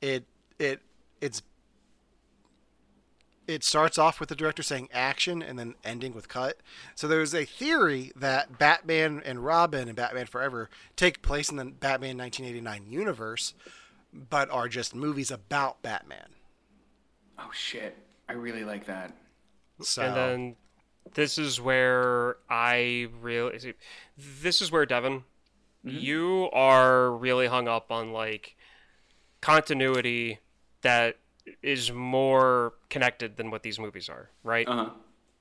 it it it's it starts off with the director saying action and then ending with cut. So there's a theory that Batman and Robin and Batman Forever take place in the Batman 1989 universe, but are just movies about Batman. Oh shit, I really like that. So And then this is where I really this is where Devon you are really hung up on like continuity that is more connected than what these movies are, right? Uh huh.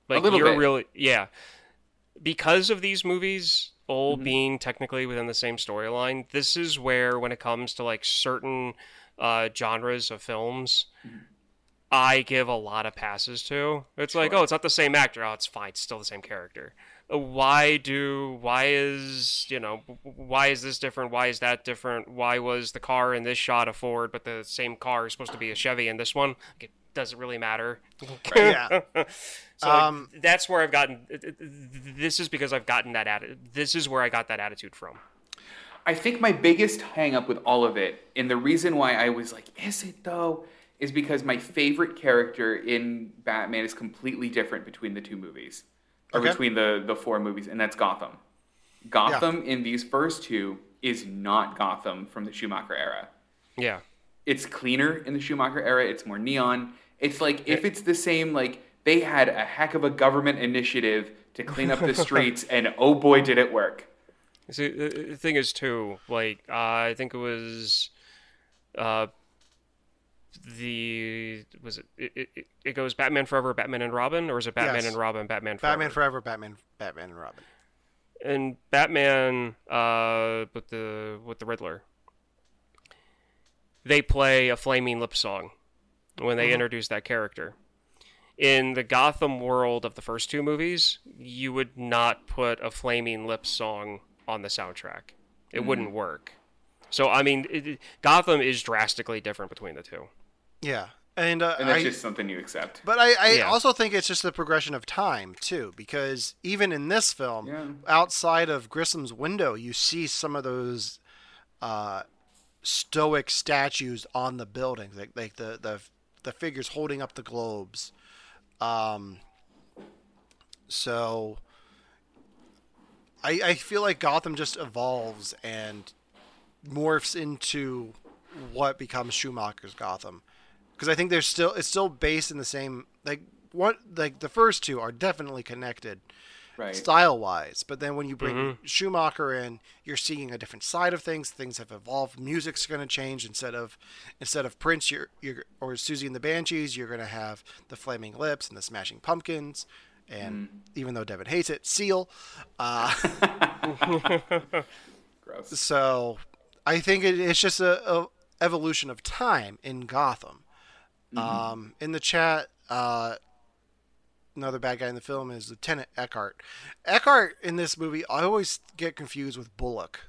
Like little you're bit. really yeah. Because of these movies all Mm-hmm. being technically within the same storyline, this is where when it comes to like certain uh, genres of films, Mm-hmm. I give a lot of passes to. It's like, oh, it's not the same actor. Oh, it's fine. It's still the same character. Uh, Why do? Why is you know? Why is this different? Why is that different? Why was the car in this shot a Ford, but the same car is supposed to be a Chevy in this one? It doesn't really matter. yeah. [LAUGHS] So like, Um, that's where I've gotten. This is because I've gotten that attitude. This is where I got that attitude from. I think my biggest hang up with all of it, and the reason why I was like, is it though, is because my favorite character in Batman is completely different between the two movies, or Okay. between the, the four movies, and that's Gotham. Gotham in these first two is not Gotham from the Schumacher era. Yeah. It's cleaner in the Schumacher era, it's more neon. It's like if it's the same, like they had a heck of a government initiative to clean up the [LAUGHS] streets, and oh boy, did it work. See, the the thing is too, like uh, I think it was, uh, the was it it, it it goes Batman Forever, Batman and Robin, or is it Batman Yes. and Robin, Batman Forever? Batman Forever, Batman, Batman and Robin. and Batman uh with the with the Riddler. They play a flaming lip song when they introduce that character. In the Gotham world of the first two movies, you would not put a flaming lip song on the soundtrack. It wouldn't work. So I mean, it- Gotham is drastically different between the two. Yeah, and, uh, And that's I, just something you accept. But I, I Yeah. also think it's just the progression of time too, because even in this film, Yeah. outside of Grissom's window, you see some of those uh, stoic statues on the buildings, like like the the the figures holding up the globes. Um, so I I feel like Gotham just evolves and morphs into what becomes Schumacher's Gotham because I think there's still it's still based in the same like what like the first two are definitely connected Right. style wise, but then when you bring Schumacher in, you're seeing a different side of things. Things have evolved. Music's going to change instead of instead of Prince, you're, you're or Siouxsie and the Banshees, you're going to have the Flaming Lips and the Smashing Pumpkins, and even though Devon hates it, Seal. Uh, [LAUGHS] Gross. so I think it, it's just a, a evolution of time in Gotham. Um, in the chat, uh, another bad guy in the film is Lieutenant Eckhardt. Eckhardt in this movie, I always get confused with Bullock,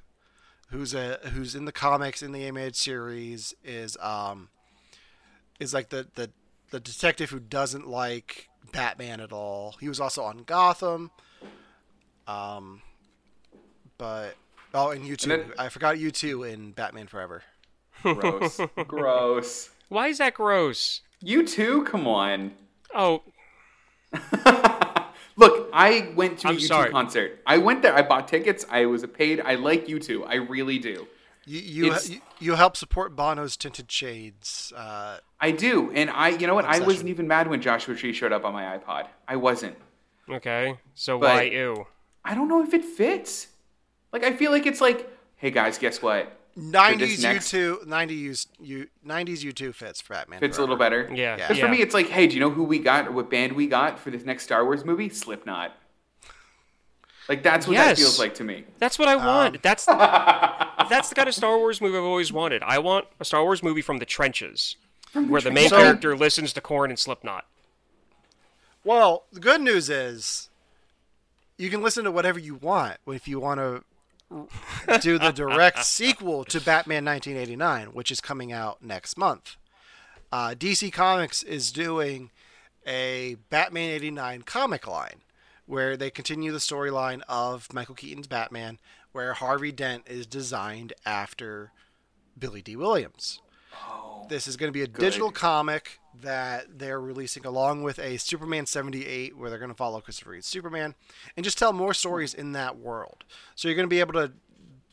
who's a who's in the comics in the animated series is um is like the the the detective who doesn't like Batman at all. He was also on Gotham. Um, but oh, and U2. I forgot U2 in Batman Forever. Gross. [LAUGHS] Gross. Why is that gross? U2? Come on. Oh, [LAUGHS] Look, I went to a I'm U2 sorry. concert. I went there. I bought tickets. I was paid. I like U2. I really do. You you, It's- you you help support Bono's Tinted Shades. Uh, I do. And I, you know what? I wasn't even mad when Joshua Tree showed up on my iPod. I wasn't. okay. So But- why ew? I don't know if it fits. Like, I feel like it's like, hey guys, guess what? Nineties next- U two, nineties U nineties U two fits for Batman. Fits a little better. Yeah. Yeah. Because for me, it's like, hey, do you know who we got or what band we got for this next Star Wars movie? Slipknot. Like, that's what that feels like to me. That's what I um. want. that's [LAUGHS] that's the kind of Star Wars movie I've always wanted. I want a Star Wars movie from the trenches, where the main So- character listens to Korn and Slipknot. Well, the good news is you can listen to whatever you want if you want to [LAUGHS] do the direct sequel to Batman 1989, which is coming out next month. Uh, DC Comics is doing a Batman 89 comic line where they continue the storyline of Michael Keaton's Batman, where Harvey Dent is designed after Billy Dee Williams. This is going to be a digital comic that they're releasing along with a Superman 78 where they're going to follow Christopher Reeve's Superman and just tell more stories in that world. So you're going to be able to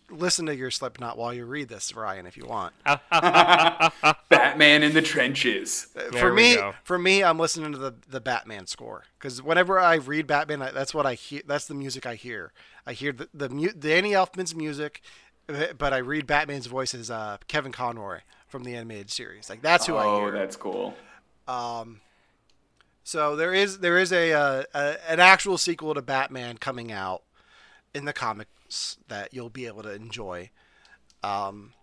listen to your Slipknot while you read this, Ryan, if you want. [LAUGHS] [LAUGHS] Batman in the trenches. for There we me, go. for me, I'm listening to the the Batman score because whenever I read Batman, I, that's what I hear. That's the music I hear. I hear the the mu- Danny Elfman's music, uh, but I read Batman's voice as uh, Kevin Conroy from the animated series. Like that's who I Oh, that's cool. So there is there is a, uh, a an actual sequel to Batman coming out in the comics that you'll be able to enjoy. Um,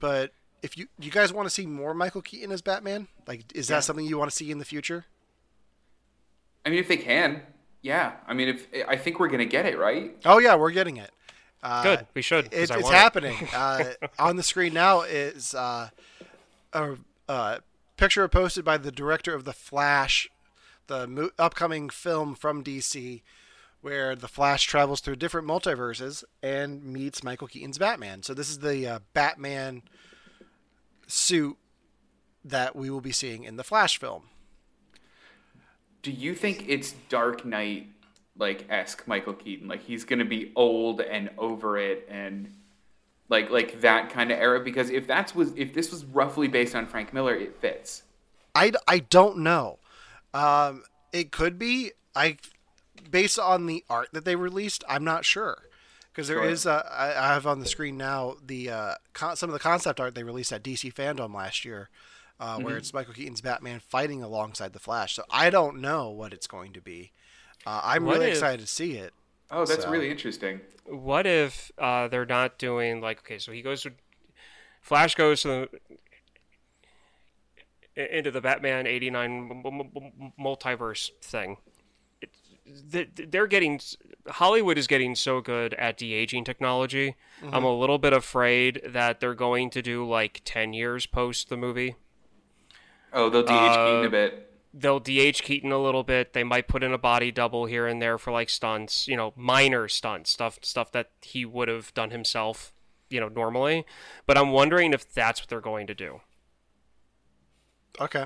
but if you you guys want to see more Michael Keaton as Batman, like is that something you want to see in the future? I mean, if they can, yeah. I mean, if I think we're gonna get it, right? Oh yeah, we're getting it. Uh, Good, we should. 'cause It's, I it's want it. happening. [LAUGHS] uh, on the screen now is uh, a, a picture posted by the director of The Flash, the mo- upcoming film from DC, where the Flash travels through different multiverses and meets Michael Keaton's Batman. So this is the uh, Batman suit that we will be seeing in the Flash film. Do you think it's Dark Knight like esque Michael Keaton? Like he's gonna be old and over it and like like that kind of era? Because if that's was if this was roughly based on Frank Miller, it fits. I, I don't know. Um, it could be. I based on the art that they released, I'm not sure because there Sure. is. Uh, I, I have on the screen now the uh, con- some of the concept art they released at DC Fandom last year, uh, where Mm-hmm. it's Michael Keaton's Batman fighting alongside the Flash. So I don't know what it's going to be. Uh, I'm What really if- excited to see it. Oh, that's So- really interesting. What if uh, they're not doing like okay? So he goes to Flash goes to the, into the Batman '89 m- m- m- multiverse thing. It, they're getting Hollywood is getting so good at de aging technology. I'm a little bit afraid that they're going to do like ten years post the movie. Oh, they'll DH Keaton a bit. They'll DH Keaton a little bit. They might put in a body double here and there for like stunts, you know, minor stunts, stuff stuff that he would have done himself, you know, normally. But I'm wondering if that's what they're going to do. Okay.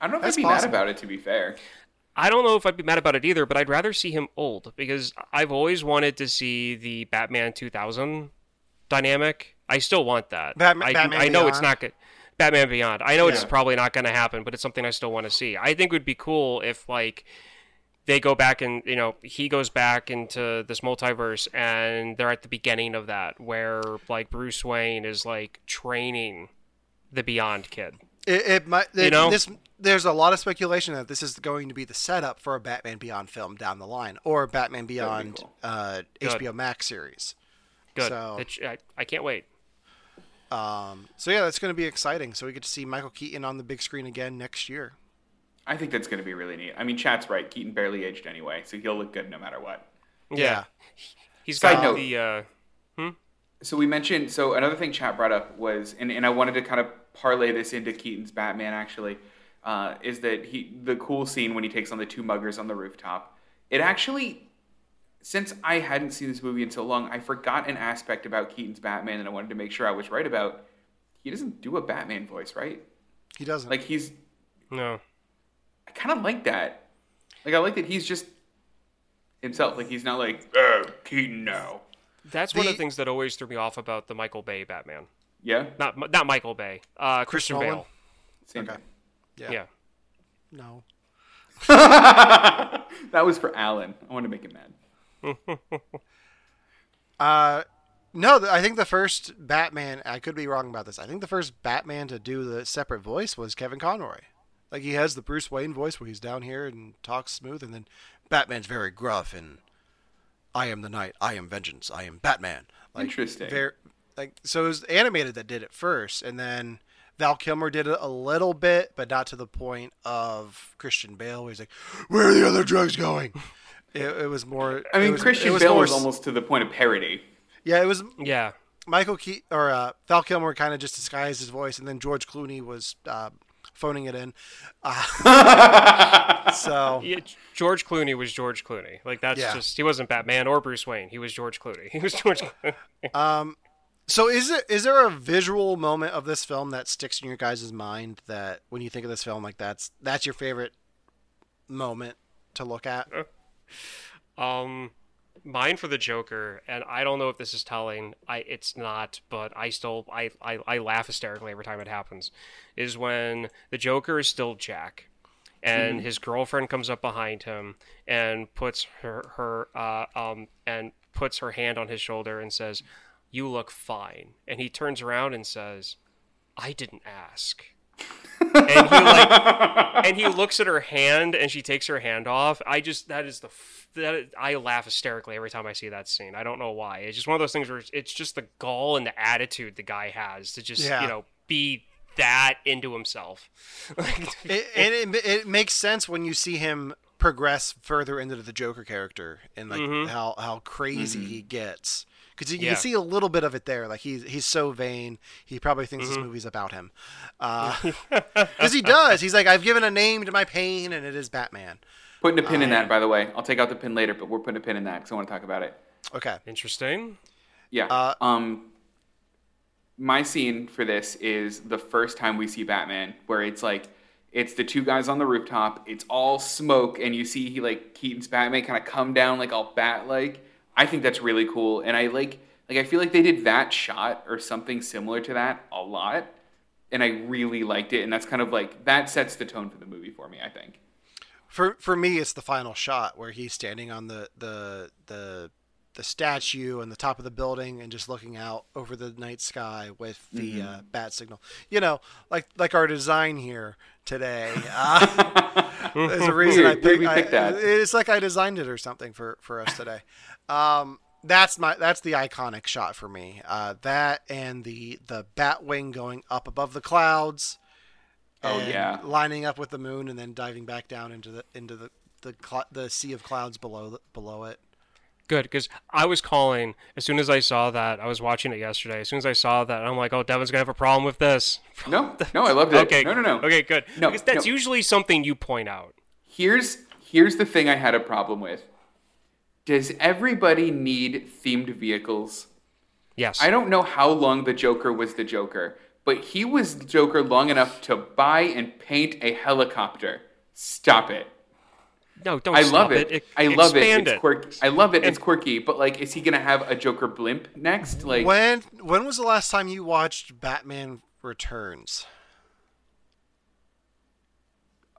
I don't know if That's I'd be possible. mad about it. To be fair, I don't know if I'd be mad about it either, but I'd rather see him old because I've always wanted to see the Batman 2000 dynamic. I still want that. Batman- I, Batman I know it's not good. Batman Beyond. I know it's probably not going to happen, but it's something I still want to see. I think it would be cool if like they go back and you know he goes back into this multiverse and they're at the beginning of that where like Bruce Wayne is like training the Beyond kid. It, it might. It, know? this there's a lot of speculation that this is going to be the setup for a Batman Beyond film down the line, or Batman Beyond cool. uh, HBO Max series. Good. So- I, I can't wait. Um, so yeah, that's going to be exciting. So we get to see Michael Keaton on the big screen again next year. I think that's going to be really neat. I mean, Chat's right. Keaton barely aged anyway, so he'll look good no matter what. Yeah. He's Side got note. the uh So we mentioned. So another thing Chat brought up was, and, and I wanted to kind of parlay this into Keaton's Batman actually, uh, is that he the cool scene when he takes on the two muggers on the rooftop. It actually, since I hadn't seen this movie in so long, I forgot an aspect about Keaton's Batman that I wanted to make sure I was right about. He doesn't do a Batman voice, right? He doesn't. Like he's No. I kind of like that. Like I like that he's just himself. Like he's not like uh, Keaton now. That's one of The- the things that always threw me off about the Michael Bay Batman. Yeah, Not not Michael Bay. Uh, Christian Nolan? Bale. same Okay. thing. yeah. Yeah. No. [LAUGHS] That was for Alan. I want to make him mad. [LAUGHS] Uh, no. I think the first Batman. I could be wrong about this. I think the first Batman to do the separate voice was Kevin Conroy. Like he has the Bruce Wayne voice where he's down here and talks smooth, and then Batman's very gruff and I am the knight. I am vengeance. I am Batman. Like, Interesting. Very, like so, it was animated that did it first, and then Val Kilmer did it a little bit, but not to the point of Christian Bale. Where he's like, "Where are the other drugs going?" It, it was more. I mean, was- Christian it was Bale more was almost to the point of parody. Yeah, it was Yeah. Michael Ke- or uh, Val Kilmer kind of just disguised his voice, and then George Clooney was uh, phoning it in. Uh, [LAUGHS] so Yeah, George Clooney was George Clooney. Like that's Yeah. just he wasn't Batman or Bruce Wayne. He was George Clooney. [LAUGHS] He was George. Clooney. So is it is there a visual moment of this film that sticks in your guys' mind that when you think of this film like that's that's your favorite moment to look at? Um, mine for the Joker, and I don't know if this is telling. I it's not, but I still I I, I laugh hysterically every time it happens. Is when the Joker is still Jack, and his girlfriend comes up behind him and puts her her uh um and puts her hand on his shoulder and says, "You look fine," and he turns around and says, "I didn't ask." And he like [LAUGHS] and he looks at her hand and she takes her hand off. I just that is the f- that i laugh hysterically every time i see that scene. I don't know why. It's just one of those things where it's- just the gall and the attitude the guy has to just Yeah. you know be that into himself. [LAUGHS] Like, It, and it, it makes sense when you see him progress further into the Joker character and like mm-hmm. how how crazy mm-hmm. he gets. Because you, you can see a little bit of it there. Like he's he's so vain, he probably thinks this movie's about him. [LAUGHS] [LAUGHS] Because he does. He's like, I've given a name to my pain, and it is Batman. Putting a pin in that, by the way. I'll take out the pin later, but we're putting a pin in that because I want to talk about it. Okay. interesting Yeah. Uh, um, my scene for this is the first time we see Batman, where it's like it's the two guys on the rooftop. It's all smoke, and you see he like Keaton's Batman kind of come down like all bat like. I think that's really cool, and I like like I feel like they did that shot or something similar to that a lot, and I really liked it. And that's kind of like that sets the tone for the movie for me. I think. For for me, it's the final shot where he's standing on the the the the statue and the top of the building and just looking out over the night sky with the uh, bat signal. You know, like like our design here today. [LAUGHS] Uh, there's a reason I picked, that? It's like I designed it or something for for us today. Um, that's my that's the iconic shot for me. Uh, that and the the bat wing going up above the clouds. Oh, yeah. lining up with the moon and then diving back down into the into the the, cl- the sea of clouds below the, below it. Good because i was calling as soon as i saw that i was watching it yesterday as soon as i saw that i'm like oh devon's gonna have a problem with this [LAUGHS] No, no, I loved it. okay No, no, no. okay good No, because that's no. usually something you point out Here's here's the thing I had a problem with. Does everybody need themed vehicles? yes I don't know how long the Joker was the Joker, but he was Joker long enough to buy and paint a helicopter. Stop it. No don't I stop love it. it. I love it. Expand It's quirky. I love it. It's quirky, but like is he going to have a Joker blimp next? Like When when was the last time you watched Batman Returns?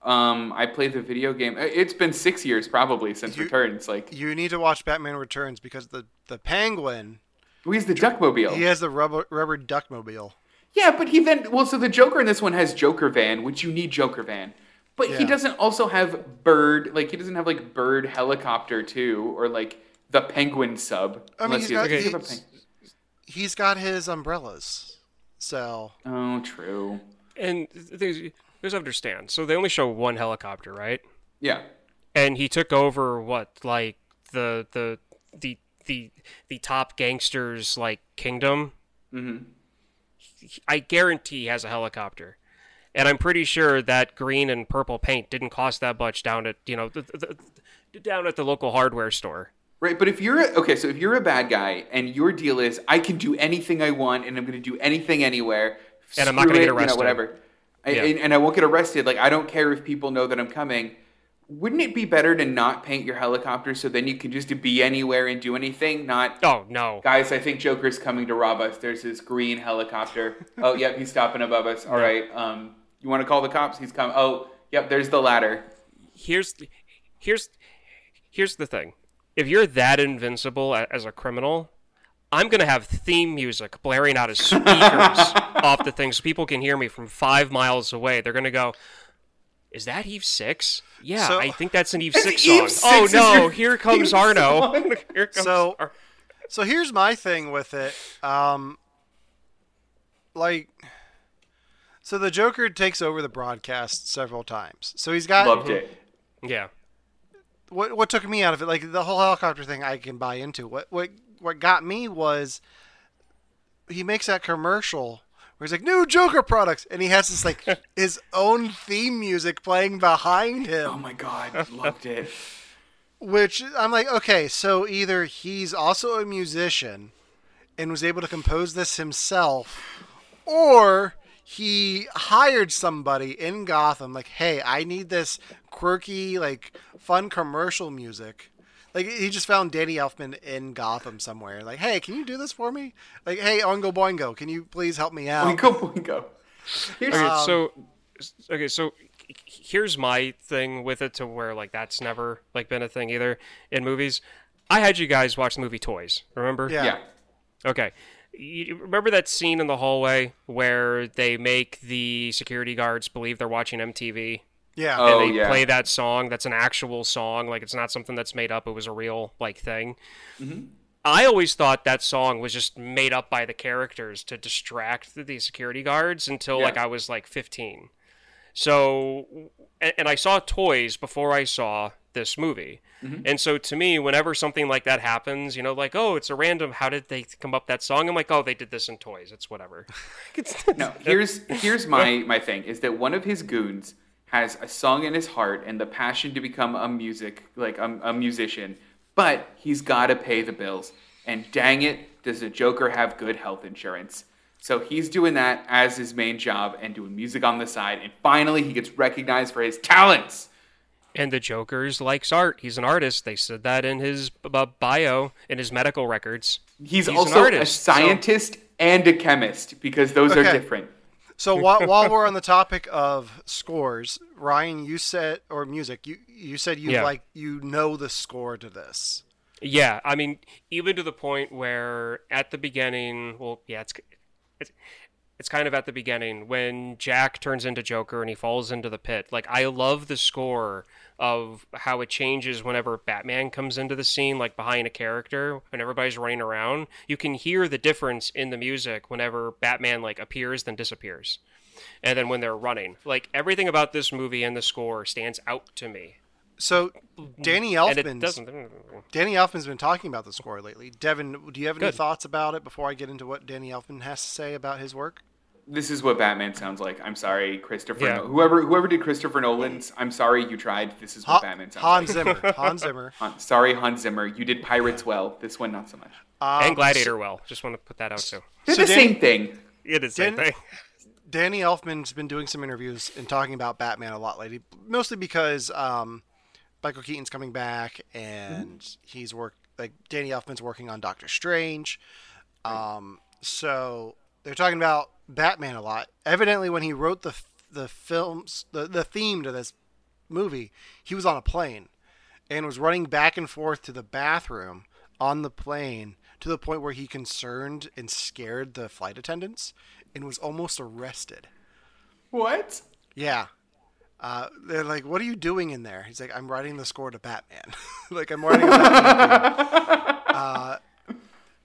um I played the video game. uh, It's been 6 years probably since You- Returns like You need to watch Batman Returns because the the Penguin oh, he's the Duckmobile. he has the rubber rubber duckmobile. Yeah, but he then well, so the Joker in this one has Joker Van, which you need Joker Van, but he doesn't also have Bird. Like he doesn't have like Bird helicopter too, or like the Penguin sub. I mean, unless he's got, does a he's, he's got his umbrellas. So Oh, true. and there's there's understand so they only show one helicopter right Yeah, and he took over what like the the the the the top gangsters like kingdom Mhm. i guarantee he has a helicopter and i'm pretty sure that green and purple paint didn't cost that much down at you know the, the, the, down at the local hardware store Right, but if you're a, okay, so if you're a bad guy and your deal is I can do anything I want and I'm going to do anything anywhere, And I'm not gonna get it, you know, arrested. whatever, I- Yeah. and, and I won't get arrested. Like I don't care if people know that I'm coming. Wouldn't it be better to not paint your helicopter so then you can just be anywhere and do anything? Not Oh no. guys, I think Joker's coming to rob us. There's this green helicopter. Oh, yep, he's stopping above us. All right, um, you want to call the cops? He's coming. Oh, yep, there's the ladder. here's here's here's the thing. If you're that invincible as a criminal, I'm gonna have theme music blaring out of speakers [LAUGHS] off the thing so people can hear me from five miles away. They're gonna go. Is that Eve Six? Yeah, So- I think that's an Eve [LAUGHS] It's Six Eve song. Six oh is no, your here comes theme Arno. [LAUGHS] here comes So- Ar- So here's my thing with it. Um, like, so the Joker takes over the broadcast several times. So he's got Loved it. Mm-hmm. yeah. what what took me out of it, like the whole helicopter thing, I can buy into. What what what got me was he makes that commercial where he's like new Joker products, and he has this like [LAUGHS] his own theme music playing behind him. Oh my god, loved it. which I'm like, okay, so either he's also a musician and was able to compose this himself, or he hired somebody in Gotham, like, hey, I need this quirky, like, fun commercial music. Like, he just found Danny Elfman in Gotham somewhere. Like, hey, can you do this for me? Like, hey, Oingo Boingo, can you please help me out? Boingo boingo. Here's, Okay, Um, so okay, so here's my thing with it to where like that's never like been a thing either in movies. I had you guys watch the movie Toys. Remember? Yeah. yeah. Okay. You remember that scene in the hallway where they make the security guards believe they're watching MTV? Yeah. Oh, and they yeah. play that song that's an actual song like it's not something that's made up it was a real like thing Mm-hmm. i always thought that song was just made up by the characters to distract the, the security guards until Yeah. like i was like 15 so and, and i saw toys before i saw this movie Mm-hmm. and so to me whenever something like that happens you know like oh it's a random how did they come up that song i'm like oh they did this in toys it's whatever [LAUGHS] No, here's here's my [LAUGHS] my thing is that one of his goons has a song in his heart and the passion to become a music like a, a musician, but he's got to pay the bills. And dang it, does the Joker have good health insurance? So he's doing that as his main job and doing music on the side. And finally, he gets recognized for his talents. And the Joker's likes art. He's an artist. They said that in his b- b- bio, in his medical records. He's, He's an also a artist, so- scientist and a chemist because those are Okay. different. So while, [LAUGHS] while we're on the topic of scores, Ryan, you said or music, you you said you Yeah. like you know the score to this. Yeah, I mean, even to the point where at the beginning, well, yeah, it's it's, it's kind of at the beginning when Jack turns into Joker and he falls into the pit. Like, I love the score of how it changes whenever Batman comes into the scene, like behind a character, when everybody's running around. You can hear the difference in the music whenever Batman like appears then disappears. And then when they're running, like everything about this movie and the score stands out to me. So Danny And it Elfman's. Danny Elfman's been talking about the score lately. Devon, do you have any Good. thoughts about it before I get into what Danny Elfman has to say about his work? This is what Batman sounds like. I'm sorry, Christopher. Yeah. No- whoever whoever did Christopher Nolan's. I'm sorry you tried. This is what Ha- Batman sounds Hans like. Zimmer. [LAUGHS] Hans Zimmer. Han- sorry, Hans Zimmer. You did Pirates well. This one not so much. Um, and Gladiator well. Just want to put that out too. They're So the Danny- same thing. It is the same Dan- thing. Danny Elfman's been doing some interviews and talking about Batman a lot lately, mostly because um, Michael Keaton's coming back and he's work like Danny Elfman's working on Doctor Strange. Um, so they're talking about Batman a lot. Evidently, when he wrote the the films, the the theme to this movie, he was on a plane and was running back and forth to the bathroom on the plane to the point where he concerned and scared the flight attendants and was almost arrested. What? Yeah. Uh, they're like, "What are you doing in there?" He's like, "I'm writing the score to Batman." [LAUGHS] like I'm writing. A Batman theme. uh,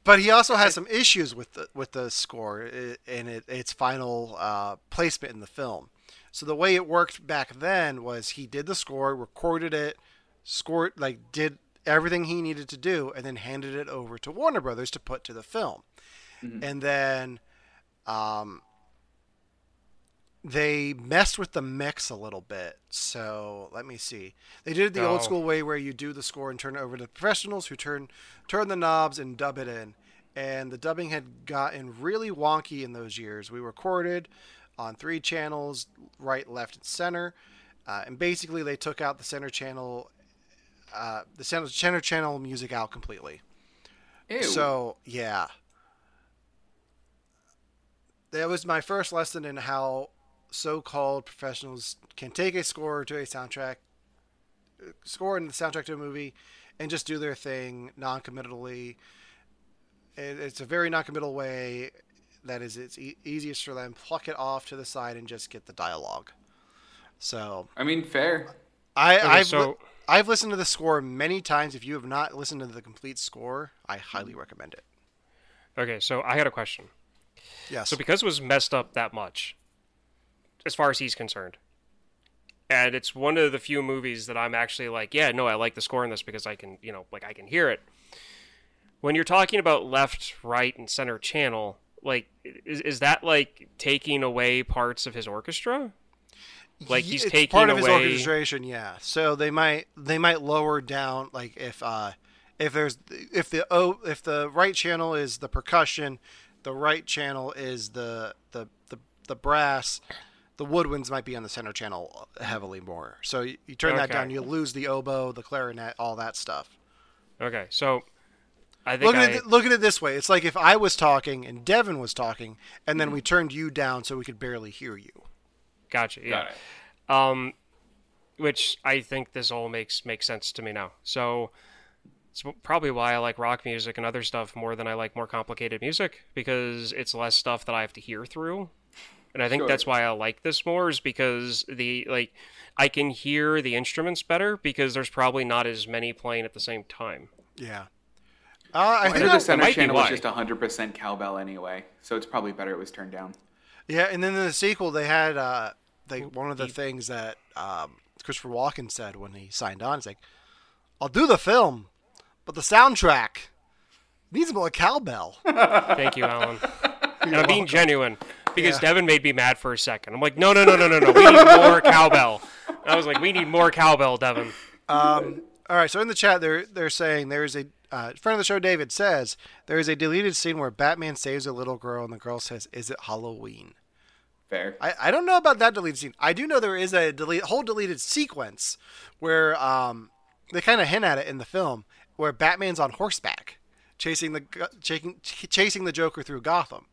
but he also has some issues with the with the score and it, its final uh, placement in the film. So the way it worked back then was he did the score, recorded it, scored like did everything he needed to do, and then handed it over to Warner Brothers to put to the film. And then um, they messed with the mix a little bit. So let me see. They did it the Oh. old school way where you do the score and turn it over to professionals who turn turn the knobs and dub it in. And the dubbing had gotten really wonky in those years. We recorded on three channels, right, left, and center. Uh, and basically, they took out the center channel, uh, the center, center channel music out completely. Ew. So yeah, that was my first lesson in how so-called professionals can take a score to a soundtrack, score in the soundtrack to a movie, and just do their thing non-committally. It's a very non-committal way. That is, it's e- easiest for them. Pluck it off to the side and just get the dialogue. So I mean, fair. I, Okay, I've so- li- I've listened to the score many times. If you have not listened to the complete score, I highly recommend it. Okay, so I had a question. Yes. So because it was messed up that much, as far as he's concerned, and it's one of the few movies that I'm actually like, yeah, no, I like the score in this because I can, you know, like I can hear it. When you're talking about left, right, and center channel, like, is, is that like taking away parts of his orchestra? Like he's it's taking part of his away. orchestration, yeah. So they might they might lower down like if uh if there's if the oh if the right channel is the percussion, the right channel is the the the, the brass. The woodwinds might be on the center channel heavily more. So you, you turn that down, you lose the oboe, the clarinet, all that stuff. Okay, so I think Look at I, it, look at it this way: it's like if I was talking and Devon was talking, and Mm-hmm. then we turned you down so we could barely hear you. gotcha. Yeah. Got um, which I think this all makes makes sense to me now. So it's probably why I like rock music and other stuff more than I like more complicated music because it's less stuff that I have to hear through. And I think Sure. that's why I like this more is because the like I can hear the instruments better because there's probably not as many playing at the same time. Yeah. Uh, I I think know the center channel was just 100% cowbell anyway, so it's probably better it was turned down. Yeah, and then in the sequel, they had uh, they one of the things that um, Christopher Walken said when he signed on. He's like, "I'll do the film, but the soundtrack needs more cowbell." Thank you, Alan. [LAUGHS] I'm being genuine because Yeah. Devon made me mad for a second. I'm like, no, no, no, no, no, no. We need more cowbell. I was like, we need more cowbell, Devon. um, all right, so in the chat, they're they're saying there is a uh, friend of the show, David says there is a deleted scene where Batman saves a little girl, and the girl says, "Is it Halloween?" Fair. I, I don't know about that deleted scene. I do know there is a delete, whole deleted sequence where um, they kind of hint at it in the film where Batman's on horseback chasing the chasing, chasing the Joker through Gotham.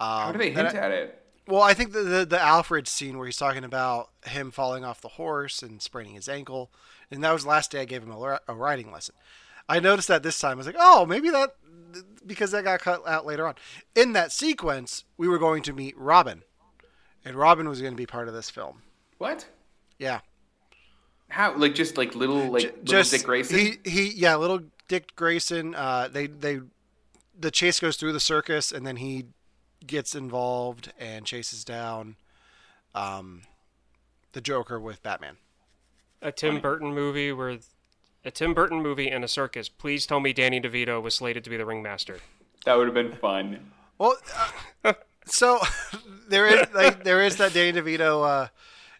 Um, How do they hint I- at it? Well, I think the, the the Alfred scene where he's talking about him falling off the horse and spraining his ankle, and that was the last day I gave him a, a riding lesson. I noticed that this time. I was like, oh, maybe that because that got cut out later on. In that sequence, we were going to meet Robin, and Robin was going to be part of this film. What? Yeah, How? Like just like little like J- little just Dick Grayson? He he yeah, little Dick Grayson. Uh, they they the chase goes through the circus, and then he gets involved and chases down um, the Joker with Batman. A Tim Burton movie where a Tim Burton movie in a circus. Please tell me Danny DeVito was slated to be the ringmaster. That would have been fun. Well, uh, [LAUGHS] so [LAUGHS] there is like there is that Danny DeVito uh,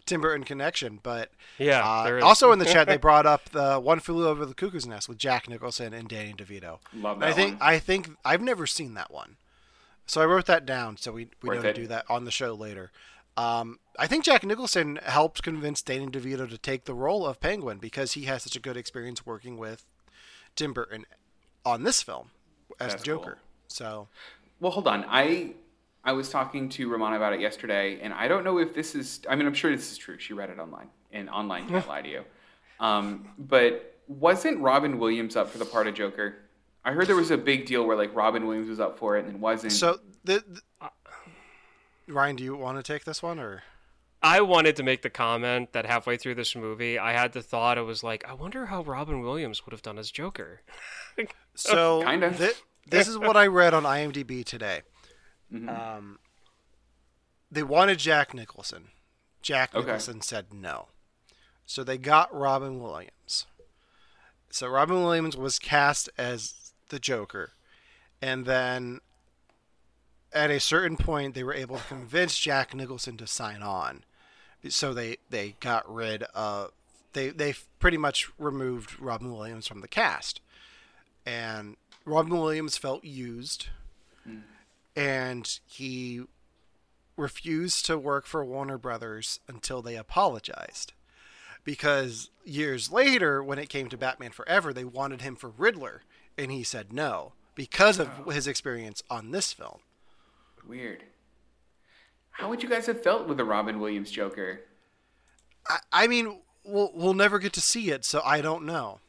Tim Burton connection, but Yeah, uh, there is. also in the chat they [LAUGHS] brought up the One Flew Over the Cuckoo's Nest with Jack Nicholson and Danny DeVito. Love And that I think one. I think I've never seen that one, so I wrote that down so we we Worth know to do that on the show later. Um, I think Jack Nicholson helped convince Danny DeVito to take the role of Penguin because he has such a good experience working with Tim Burton on this film as That's the Joker. cool. So Well, hold on. I I was talking to Ramona about it yesterday, and I don't know if this is. I mean, I'm sure this is true. She read it online, and online [LAUGHS] can't lie to you. Um, but wasn't Robin Williams up for the part of Joker? I heard there was a big deal where like Robin Williams was up for it and wasn't. So the, the Ryan, do you want to take this one or? I wanted to make the comment that halfway through this movie, I had the thought it was like, I wonder how Robin Williams would have done as Joker. [LAUGHS] So Kinda. thi- this is what I read on IMDb today. Mm-hmm. Um, they wanted Jack Nicholson. Jack Okay. Nicholson said no, so they got Robin Williams. So Robin Williams was cast as the Joker, and then at a certain point, they were able to convince Jack Nicholson to sign on. So they, they got rid of they they pretty much removed Robin Williams from the cast, and Robin Williams felt used, and he refused to work for Warner Brothers until they apologized. Because years later, when it came to Batman Forever, they wanted him for Riddler, and he said no because of oh. his experience on this film. Weird. How would you guys have felt with a Robin Williams Joker? I, I mean, we'll we'll never get to see it, so I don't know.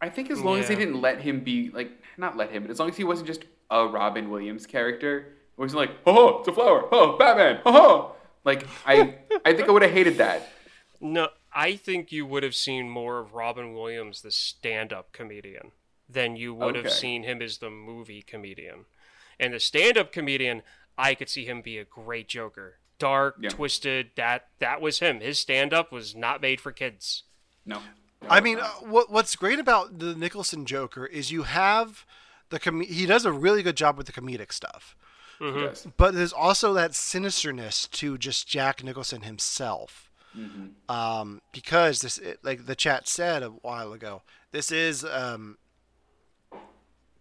I think as long yeah. as they didn't let him be like not let him, but as long as he wasn't just a Robin Williams character, it wasn't like, oh, it's a flower, oh, Batman, oh, like I I think I would have hated that. No, I think you would have seen more of Robin Williams, the stand-up comedian, than you would okay. have seen him as the movie comedian. And the stand-up comedian, I could see him be a great Joker dark, yeah. twisted. That that was him. His stand up was not made for kids. No. no I mean, uh, what what's great about the Nicholson Joker is you have the com- he does a really good job with the comedic stuff. Mm-hmm. Yes. But there's also that sinisterness to just Jack Nicholson himself. Mm-hmm. Um, because this, like the chat said a while ago, this is um,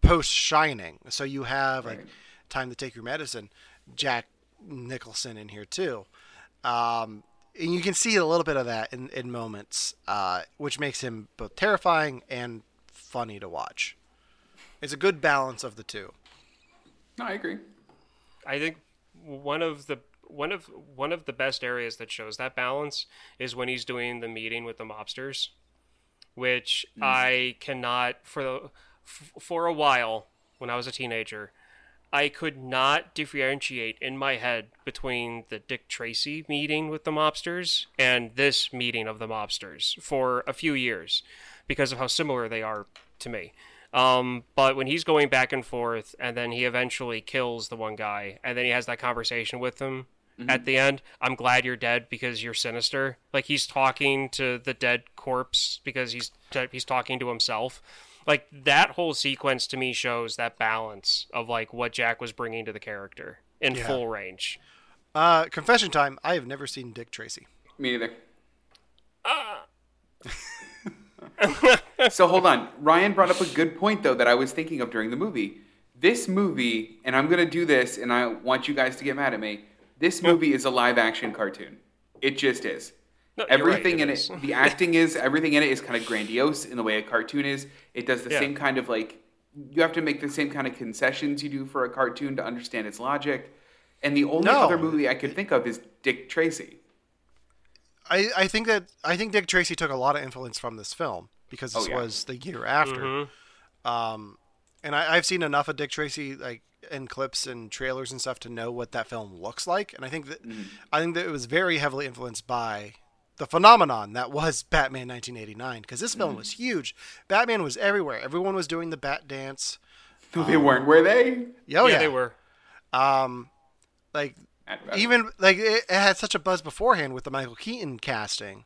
post Shining, so you have right. like time to take your medicine. Jack Nicholson in here too. Um, and you can see a little bit of that in, in moments, uh, which makes him both terrifying and funny to watch. It's a good balance of the two. No, I agree. I think one of the one of one of the best areas that shows that balance is when he's doing the meeting with the mobsters, which mm. I cannot for the, for a while when I was a teenager. I could not differentiate in my head between the Dick Tracy meeting with the mobsters and this meeting of the mobsters for a few years because of how similar they are to me. Um, but when he's going back and forth, and then he eventually kills the one guy, and then he has that conversation with him mm-hmm. at the end, I'm glad you're dead because you're sinister. Like he's talking to the dead corpse because he's he's talking to himself like that whole sequence to me shows that balance of like what Jack was bringing to the character in yeah. full range. Uh, confession time: I have never seen Dick Tracy. Me neither. Uh. [LAUGHS] so hold on. Ryan brought up a good point though that I was thinking of during the movie. This movie, and I'm gonna do this, and I want you guys to get mad at me. This movie is a live action cartoon. It just is. No, everything right, it in is. it, [LAUGHS] the acting is everything in it is kind of grandiose in the way a cartoon is. It does the yeah. same kind of like you have to make the same kind of concessions you do for a cartoon to understand its logic. And the only no. other movie I could think of is Dick Tracy. I, I think that I think Dick Tracy took a lot of influence from this film because this oh, yeah. was the year after. Mm-hmm. Um, and I, I've seen enough of Dick Tracy like in clips and trailers and stuff to know what that film looks like. And I think that mm-hmm. I think that it was very heavily influenced by the phenomenon that was Batman 1989 because this film mm. was huge. Batman was everywhere. Everyone was doing the Bat dance. Um, they weren't, were they? Oh, yeah, yeah, they were. Um, like even like it, it, had such a buzz beforehand with the Michael Keaton casting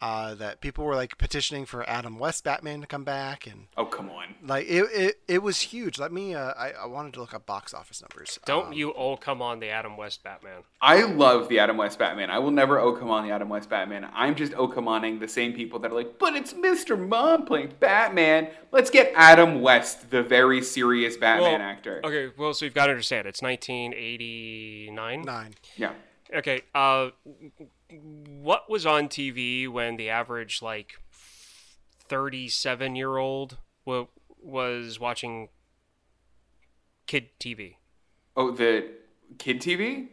uh, that people were like petitioning for Adam West Batman to come back, and oh come on, like it it, it was huge. Let me, uh, I, I wanted to look up box office numbers. Don't um, you oh come on the Adam West Batman? I love the Adam West Batman. I will never oh come on the Adam West Batman. I'm just oh come oning the same people that are like, but it's Mr. Mom playing Batman. Let's get Adam West, the very serious Batman well, actor. Okay, well, so you've got to understand, it's 1989. Nine. Yeah. Okay. Uh what was on TV when the average like 37 year old was watching kid TV? Oh, the kid TV?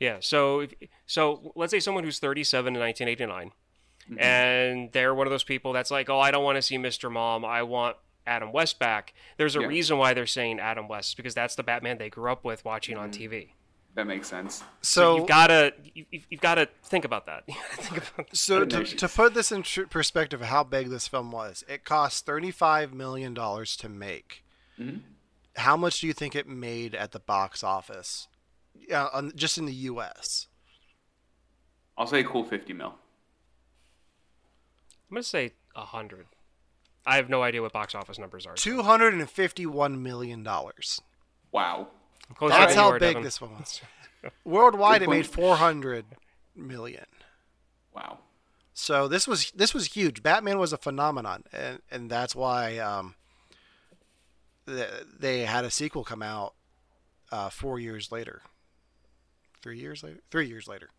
Yeah. So, so let's say someone who's 37 in 1989, mm-hmm. and they're one of those people that's like, oh, I don't want to see Mr. Mom. I want Adam West back. There's a yeah. reason why they're saying Adam West because that's the Batman they grew up with watching mm-hmm. on TV. That makes sense. So, so you've got to you, have got to think about that. [LAUGHS] think about so to, to, put this in perspective of how big this film was, it cost thirty five million dollars to make. Mm-hmm. How much do you think it made at the box office? Uh, just in the U.S. I'll say a cool fifty mil. I'm gonna say a hundred. I have no idea what box office numbers are. Two hundred and fifty one million dollars. Wow. Closer That's how big Devon. this one was. [LAUGHS] Worldwide, it made 400 million. Wow. So this was this was huge. Batman was a phenomenon, and and that's why um, th- they had a sequel come out uh, four years later. Three years later. Three years later.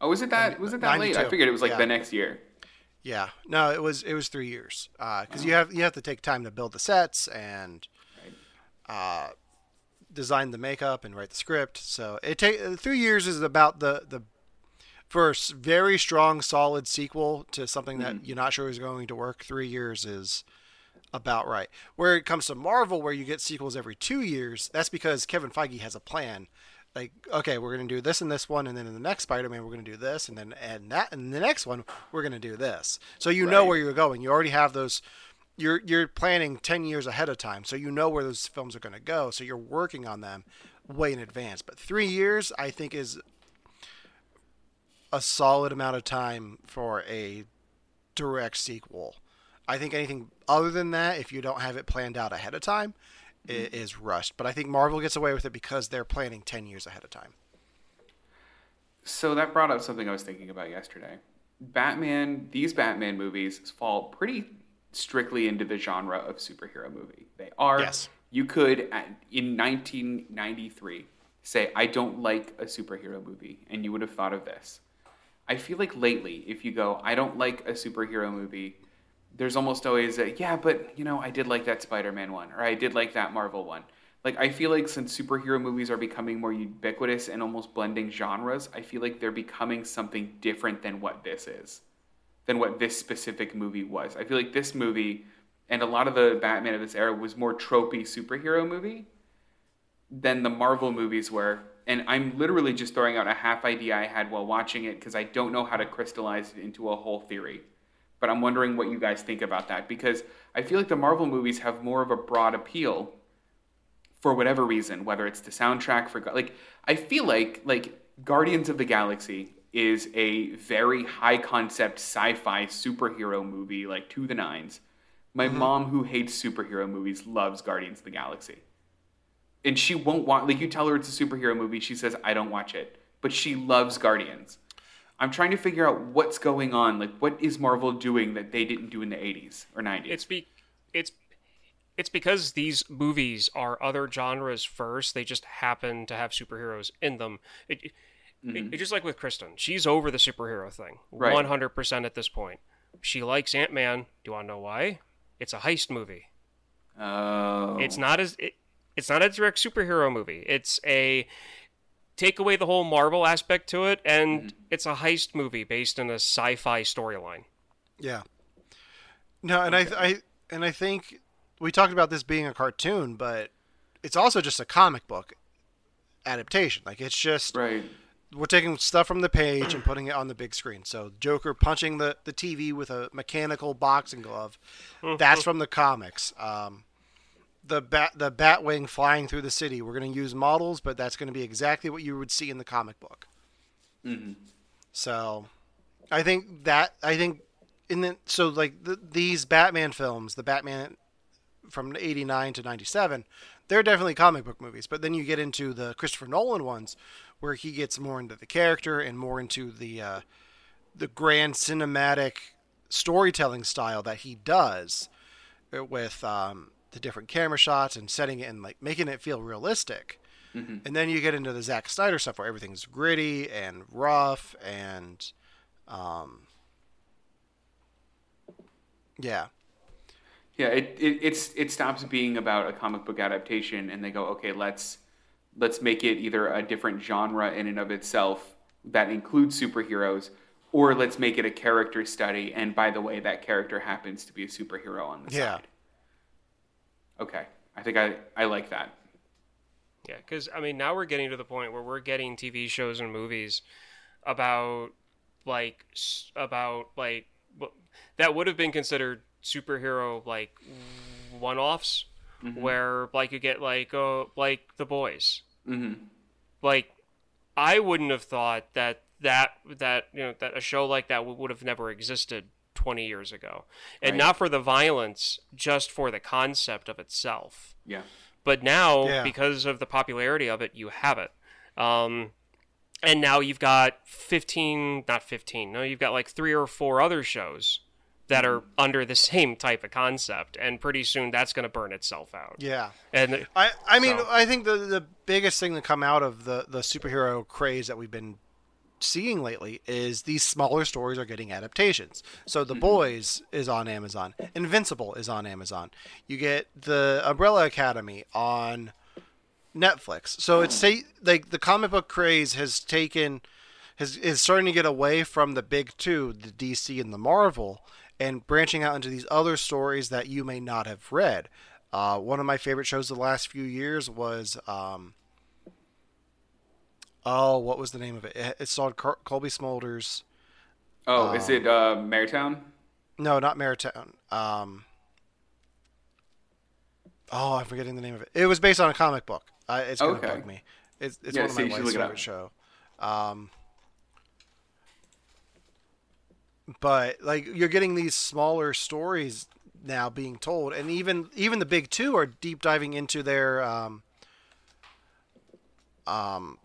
Oh, was it that? Was it that late? I figured it was like Yeah. the next year. Yeah. No, it was it was three years because you have you have to take time to build the sets and uh, design the makeup and write the script. So it take three years is about the the first very strong solid sequel to something that you're not sure is going to work. Three years is about right. Where it comes to Marvel, where you get sequels every two years, that's because Kevin Feige has a plan. Like, okay, we're gonna do this in this one, and then in the next Spider-Man, we're gonna do this, and then and that, and the next one, we're gonna do this. So you know where you're going. You already have those. You're you're planning ten years ahead of time, so you know where those films are gonna go. So you're working on them way in advance. But three years, I think, is a solid amount of time for a direct sequel. I think anything other than that, if you don't have it planned out ahead of time, i mm-hmm. is rushed. But I think Marvel gets away with it because they're planning 10 years ahead of time. So that brought up something I was thinking about yesterday. Batman, these Batman movies fall pretty strictly into the genre of superhero movie. They are. Yes. You could, uh, in 1993, say, I don't like a superhero movie, and you would have thought of this. I feel like lately, if you go, I don't like a superhero movie, there's almost always a, yeah, but, you know, I did like that Spider Man one, or I did like that Marvel one. Like, I feel like since superhero movies are becoming more ubiquitous and almost blending genres, I feel like they're becoming something different than what this is, than what this specific movie was. I feel like this movie and a lot of the Batman of this era was more tropey superhero movie than the Marvel movies were. And I'm literally just throwing out a half idea I had while watching it because I don't know how to crystallize it into a whole theory. But I'm wondering what you guys think about that because I feel like the Marvel movies have more of a broad appeal for whatever reason, whether it's the soundtrack for like I feel like like Guardians of the Galaxy is a very high concept sci-fi superhero movie like to the nines. My mm-hmm. mom who hates superhero movies loves Guardians of the Galaxy. And she won't want like you tell her it's a superhero movie, she says I don't watch it, but she loves Guardians. I'm trying to figure out what's going on. Like what is Marvel doing that they didn't do in the 80s or 90s? It's be it's it's because these movies are other genres first. They just happen to have superheroes in them. It, Mm-hmm. it, just like with Kristen. She's over the superhero thing. One hundred percent at this point. She likes Ant Man. Do you want to know why? It's a heist movie. Oh. It's not as it, it's not a direct superhero movie. It's a take away the whole Marvel aspect to it, and mm-hmm. it's a heist movie based in a sci-fi storyline. Yeah. No, and I, I and I think we talked about this being a cartoon, but it's also just a comic book adaptation. Like it's just right. We're taking stuff from the page and putting it on the big screen. So Joker punching the, the TV with a mechanical boxing glove, that's from the comics. Um, the bat the Batwing flying through the city. We're going to use models, but that's going to be exactly what you would see in the comic book. So, I think that I think in the so like the, these Batman films, the Batman from 89 to 97 they're definitely comic book movies but then you get into the christopher nolan ones where he gets more into the character and more into the uh, the grand cinematic storytelling style that he does uh, with um, the different camera shots and setting it and like making it feel realistic. And then you get into the Zack Snyder stuff where everything's gritty and rough and um, yeah Yeah, it, it it's it stops being about a comic book adaptation, and they go, okay, let's let's make it either a different genre in and of itself that includes superheroes, or let's make it a character study. And by the way, that character happens to be a superhero on the Yeah. side. Okay, I think I I like that. Yeah, because I mean, now we're getting to the point where we're getting TV shows and movies about like about like that would have been considered superhero like one-offs, where like you get like oh like the boys. hmm Like, I wouldn't have thought that that that you know that a show like that would, would have never existed 20 years ago, and Right. not for the violence, just for the concept of itself Yeah. But now, Yeah. because of the popularity of it, you have it. Um, and now you've got 15, not 15, no, you've got like three or four other shows that are under the same type of concept. And pretty soon that's going to burn itself out. Yeah. And I, I mean, So- I think the the biggest thing to come out of the the superhero craze that we've been seeing lately is these smaller stories are getting adaptations. So The mm-hmm. Boys is on Amazon. Invincible is on Amazon. You get the Umbrella Academy on Netflix. So it's say like the comic book craze has taken has is starting to get away from the big two, the DC and the Marvel, and branching out into these other stories that you may not have read. Uh, one of my favorite shows the last few years was um, oh, what was the name of it? It, it starred Car- Cobie Smulders. Oh, is it uh, Marytown? No, not Maritime. Um, oh, I'm forgetting the name of it. It was based on a comic book. Uh, it's gonna Okay. bug me. It's, it's Yeah, one of my wife's favorite show. Um, but like you're getting these smaller stories now being told, and even even the big two are deep diving into their um, um,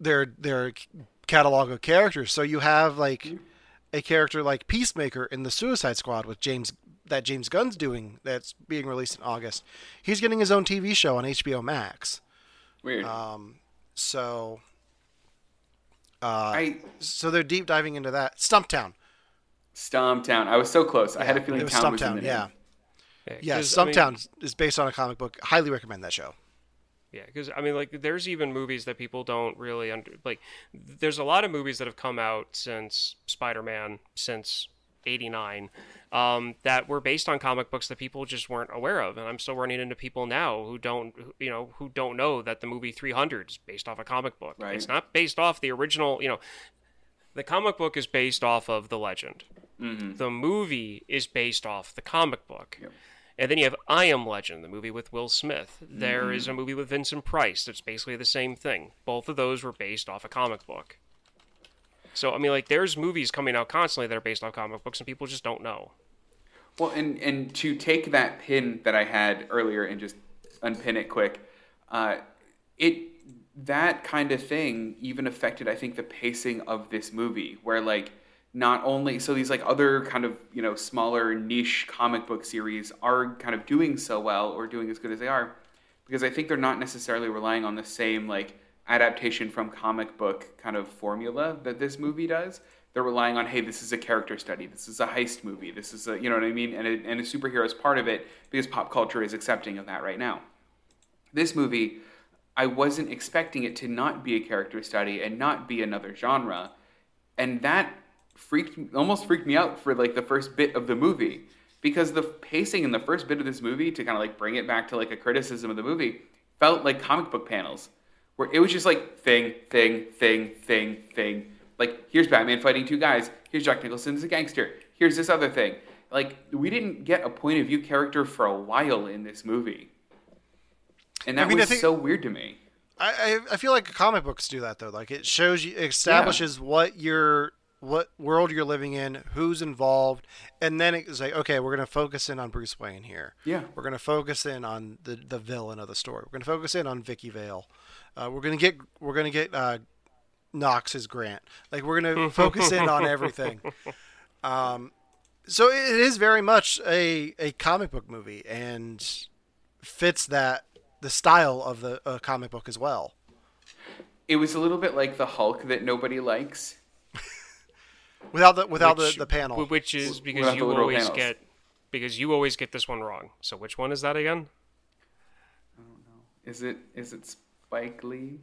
their their catalog of characters. So you have like a character like Peacemaker in the Suicide Squad with James that James Gunn's doing that's being released in August. He's getting his own TV show on HBO Max. Weird. Um, so uh, I so they're deep diving into that. Stumptown. Stumptown. I was so close. I had a feeling It was Town was in Stumptown. the Yeah. name. Yeah, 'cause, I mean- Stumptown is based on a comic book. Highly recommend that show. Yeah, because I mean, like, there's even movies that people don't really under like. There's a lot of movies that have come out since Spider-Man, since '89, um, that were based on comic books that people just weren't aware of, and I'm still running into people now who don't, you know, who don't know that the movie 300 is based off a comic book. Right. It's not based off the original, you know. The comic book is based off of the legend. The movie is based off the comic book. Yep. And then you have I Am Legend, the movie with Will Smith. There is a movie with Vincent Price that's basically the same thing. Both of those were based off a comic book. So I mean, like, there's movies coming out constantly that are based on comic books, and people just don't know. Well, and and to take that pin that I had earlier and just unpin it quick, uh, it that kind of thing even affected I think the pacing of this movie, where like not only so these like other kind of you know smaller niche comic book series are kind of doing so well or doing as good as they are because I think they're not necessarily relying on the same like adaptation from comic book kind of formula that this movie does. They're relying on, hey, this is a character study, this is a heist movie, this is a, you know what I mean, and a, and a superhero is part of it because pop culture is accepting of that right now. This movie, I wasn't expecting it to not be a character study and not be another genre, and that freaked almost freaked me out for like the first bit of the movie because the pacing in the first bit of this movie to kind of like bring it back to like a criticism of the movie felt like comic book panels where it was just like thing thing thing thing thing like here's batman fighting two guys here's jack nicholson as a gangster here's this other thing like we didn't get a point of view character for a while in this movie and that I mean, was think- so weird to me I, I feel like comic books do that though. Like it shows you, it establishes what your what world you're living in, who's involved, and then it's like, okay, we're gonna focus in on Bruce Wayne here. Yeah. We're gonna focus in on the the villain of the story. We're gonna focus in on Vicki Vale. Uh, we're gonna get we're gonna get uh, Knox's Grant. Like we're gonna [LAUGHS] focus in on everything. Um, so it is very much a a comic book movie and fits that the style of the uh, comic book as well. it was a little bit like the hulk that nobody likes [LAUGHS] Without the without Which- the, the panel. which is because Without you always panels. get because you always get this one wrong. So which one is that again? I don't know. Is it is it spike lee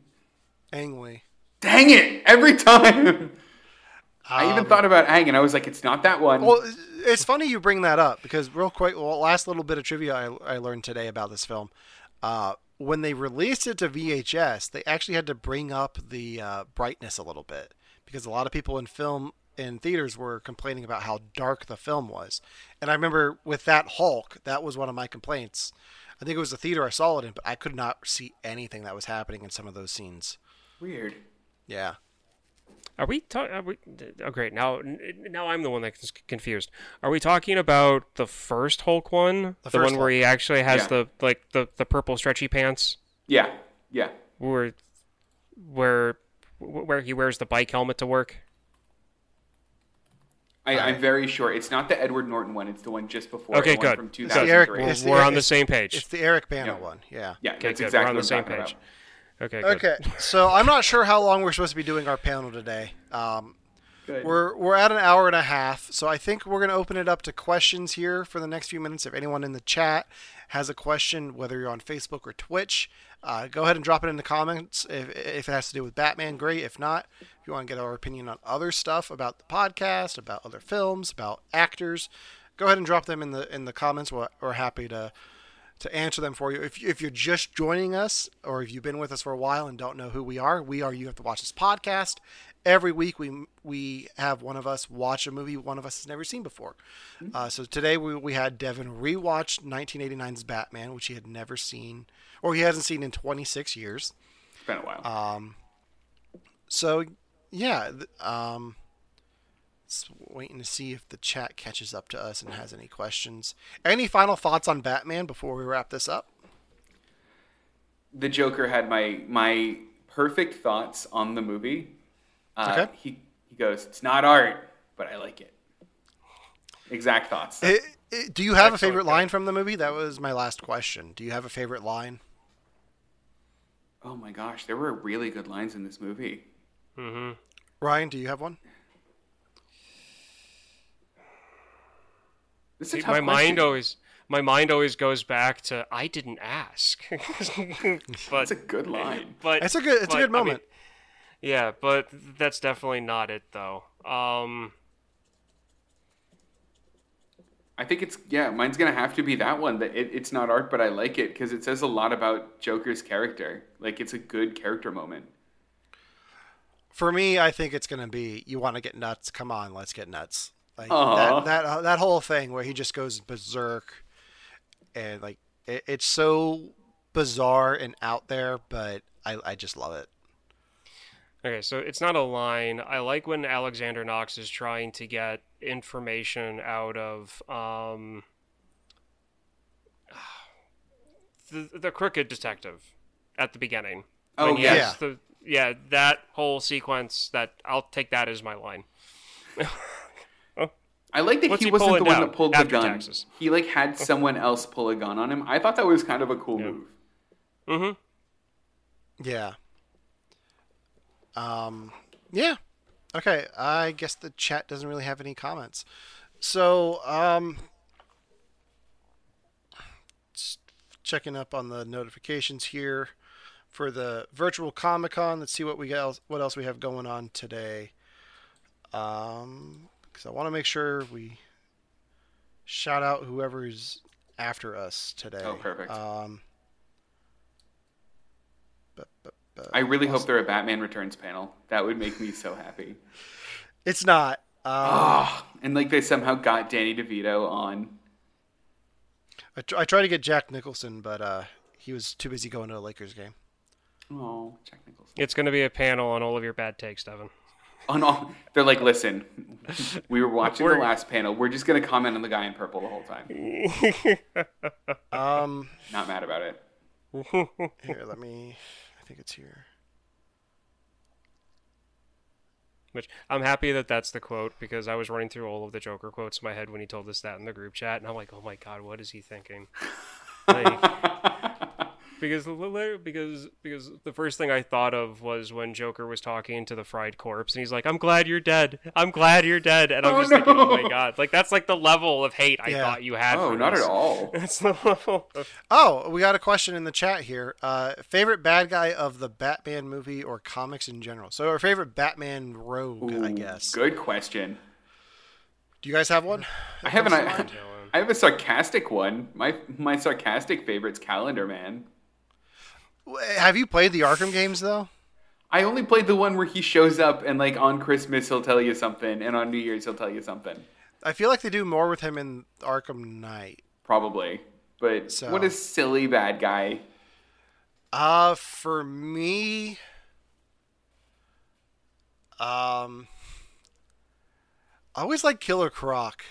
Ang Lee. dang it every time i even Um, thought about ang and i was like it's not that one Well, it's funny you bring that up because real quick, well, last little bit of trivia I, I learned today about this film. Uh, when they released it to VHS, they actually had to bring up the uh, brightness a little bit because a lot of people in film in theaters were complaining about how dark the film was. And I remember with that Hulk, that was one of my complaints. I think it was the theater I saw it in, but I could not see anything that was happening in some of those scenes. weird Yeah. Are we talking? Oh, great. Now, now I'm the one that's confused. Are we talking about the first Hulk one, the, first one where he actually has Yeah. the like the the purple stretchy pants, Yeah, yeah. where where where he wears the bike helmet to work? I, I'm very sure it's not the Edward Norton one. It's the one just before. Okay, the one good. From Good. It's the Eric- 2003. We're, the we're on the same page. It's the Eric Bana Yeah. one. Yeah. Yeah, Okay, that's good. exactly we're on the same page. about. Okay. Good. Okay, so I'm not sure how long we're supposed to be doing our panel today. Um, Good. we're we're at an hour and a half, so I think we're going to open it up to questions here for the next few minutes. If anyone in the chat has a question, whether you're on Facebook or Twitch, uh, go ahead and drop it in the comments. If, if it has to do with Batman, great. If not, if you want to get our opinion on other stuff about the podcast, about other films, about actors, go ahead and drop them in the in the comments. We're, we're happy to to answer them for you. If, if you're just joining us or if you've been with us for a while and don't know who we are, we are You Have to Watch This podcast. Every week we we have one of us watch a movie one of us has never seen before. Uh, so today we, we had Devon rewatch 1989's Batman, which he had never seen or he hasn't seen in 26 years. It's been a while. Um, so yeah, um, just waiting to see if the chat catches up to us and has any questions. Any final thoughts on Batman before we wrap this up? the Joker had my my perfect thoughts on the movie. Uh, Okay. He he goes, "It's not art, but I like it." Exact thoughts. Eh, eh, do you have a favorite line from the movie? That was my last question. Do you have a favorite line? oh my gosh, there were really good lines in this movie. Mm-hmm. Ryan, do you have one? This is a See, tough my mind always my mind always goes back to I didn't ask. [LAUGHS] but That's a good line. but It's a good- it's a but, good I mean, moment. Yeah, but that's definitely not it though. Um I think it's yeah. Mine's gonna have to be that one. That it, it's not art, but I like it because it says a lot about Joker's character. Like it's a good character moment. For me, I think it's gonna be "You want to get nuts? Come on, let's get nuts." Like Aw. that that uh, that whole thing where he just goes berserk, and like it, it's so bizarre and out there, but I I just love it. Okay, so it's not a line. I like when Alexander Knox is trying to get information out of um, [SIGHS] the the crooked detective at the beginning. Oh, When he yeah. has the yeah that whole sequence. That I'll take that as my line. [LAUGHS] I like that What's he he wasn't the one that pulled the gun. taxes? He like had [LAUGHS] someone else pull a gun on him. I thought that was kind of a cool Yeah. move. Mm-hmm. Yeah. Um. Yeah. Okay. I guess the chat doesn't really have any comments. So um. Checking up on the notifications here for the virtual Comic Con. Let's see what we else what else we have going on today. Um, because I want to make sure we shout out whoever's after us today. Oh, perfect. Um. But- but- but- I really hope they're a Batman Returns panel. That would make me so happy. [LAUGHS] It's not. Um, Ah, and like they somehow got Danny DeVito on. I, tr- I tried to get Jack Nicholson, but uh, he was too busy going to a Lakers game. Oh, Jack Nicholson. It's going to be a panel on all of your bad takes, Devon. On all, they're like, listen, [LAUGHS] we were watching We're- the last panel. We're just gonna comment on the guy in purple the whole time. [LAUGHS] Um, Not mad about it. here, let me. I think it's here. Which I'm happy that that's the quote because I was running through all of the Joker quotes in my head when he told us that in the group chat, and I'm like, oh my god, what is he thinking? [LAUGHS] Like, because the- because because the first thing I thought of was when Joker was talking to the fried corpse, and he's like, "I'm glad you're dead. I'm glad you're dead," and I'm Oh, just thinking, oh my god, like that's like the level of hate I Yeah. thought you had. Oh, for not this. at all. [LAUGHS] That's the level. Of, Oh, we got a question in the chat here. Uh, favorite bad guy of the Batman movie or comics in general? So, our favorite Batman rogue, I guess. Good question. Do you guys have one? I have an. I. [LAUGHS] I have a sarcastic one. My my sarcastic favorite's Calendar Man. Have you played the Arkham games though? I only played the one where he shows up and like on Christmas he'll tell you something, and on New Year's he'll tell you something. I feel like they do more with him in Arkham Knight. Probably. But So- what a silly bad guy. Uh, for me, Um, I always like Killer Croc.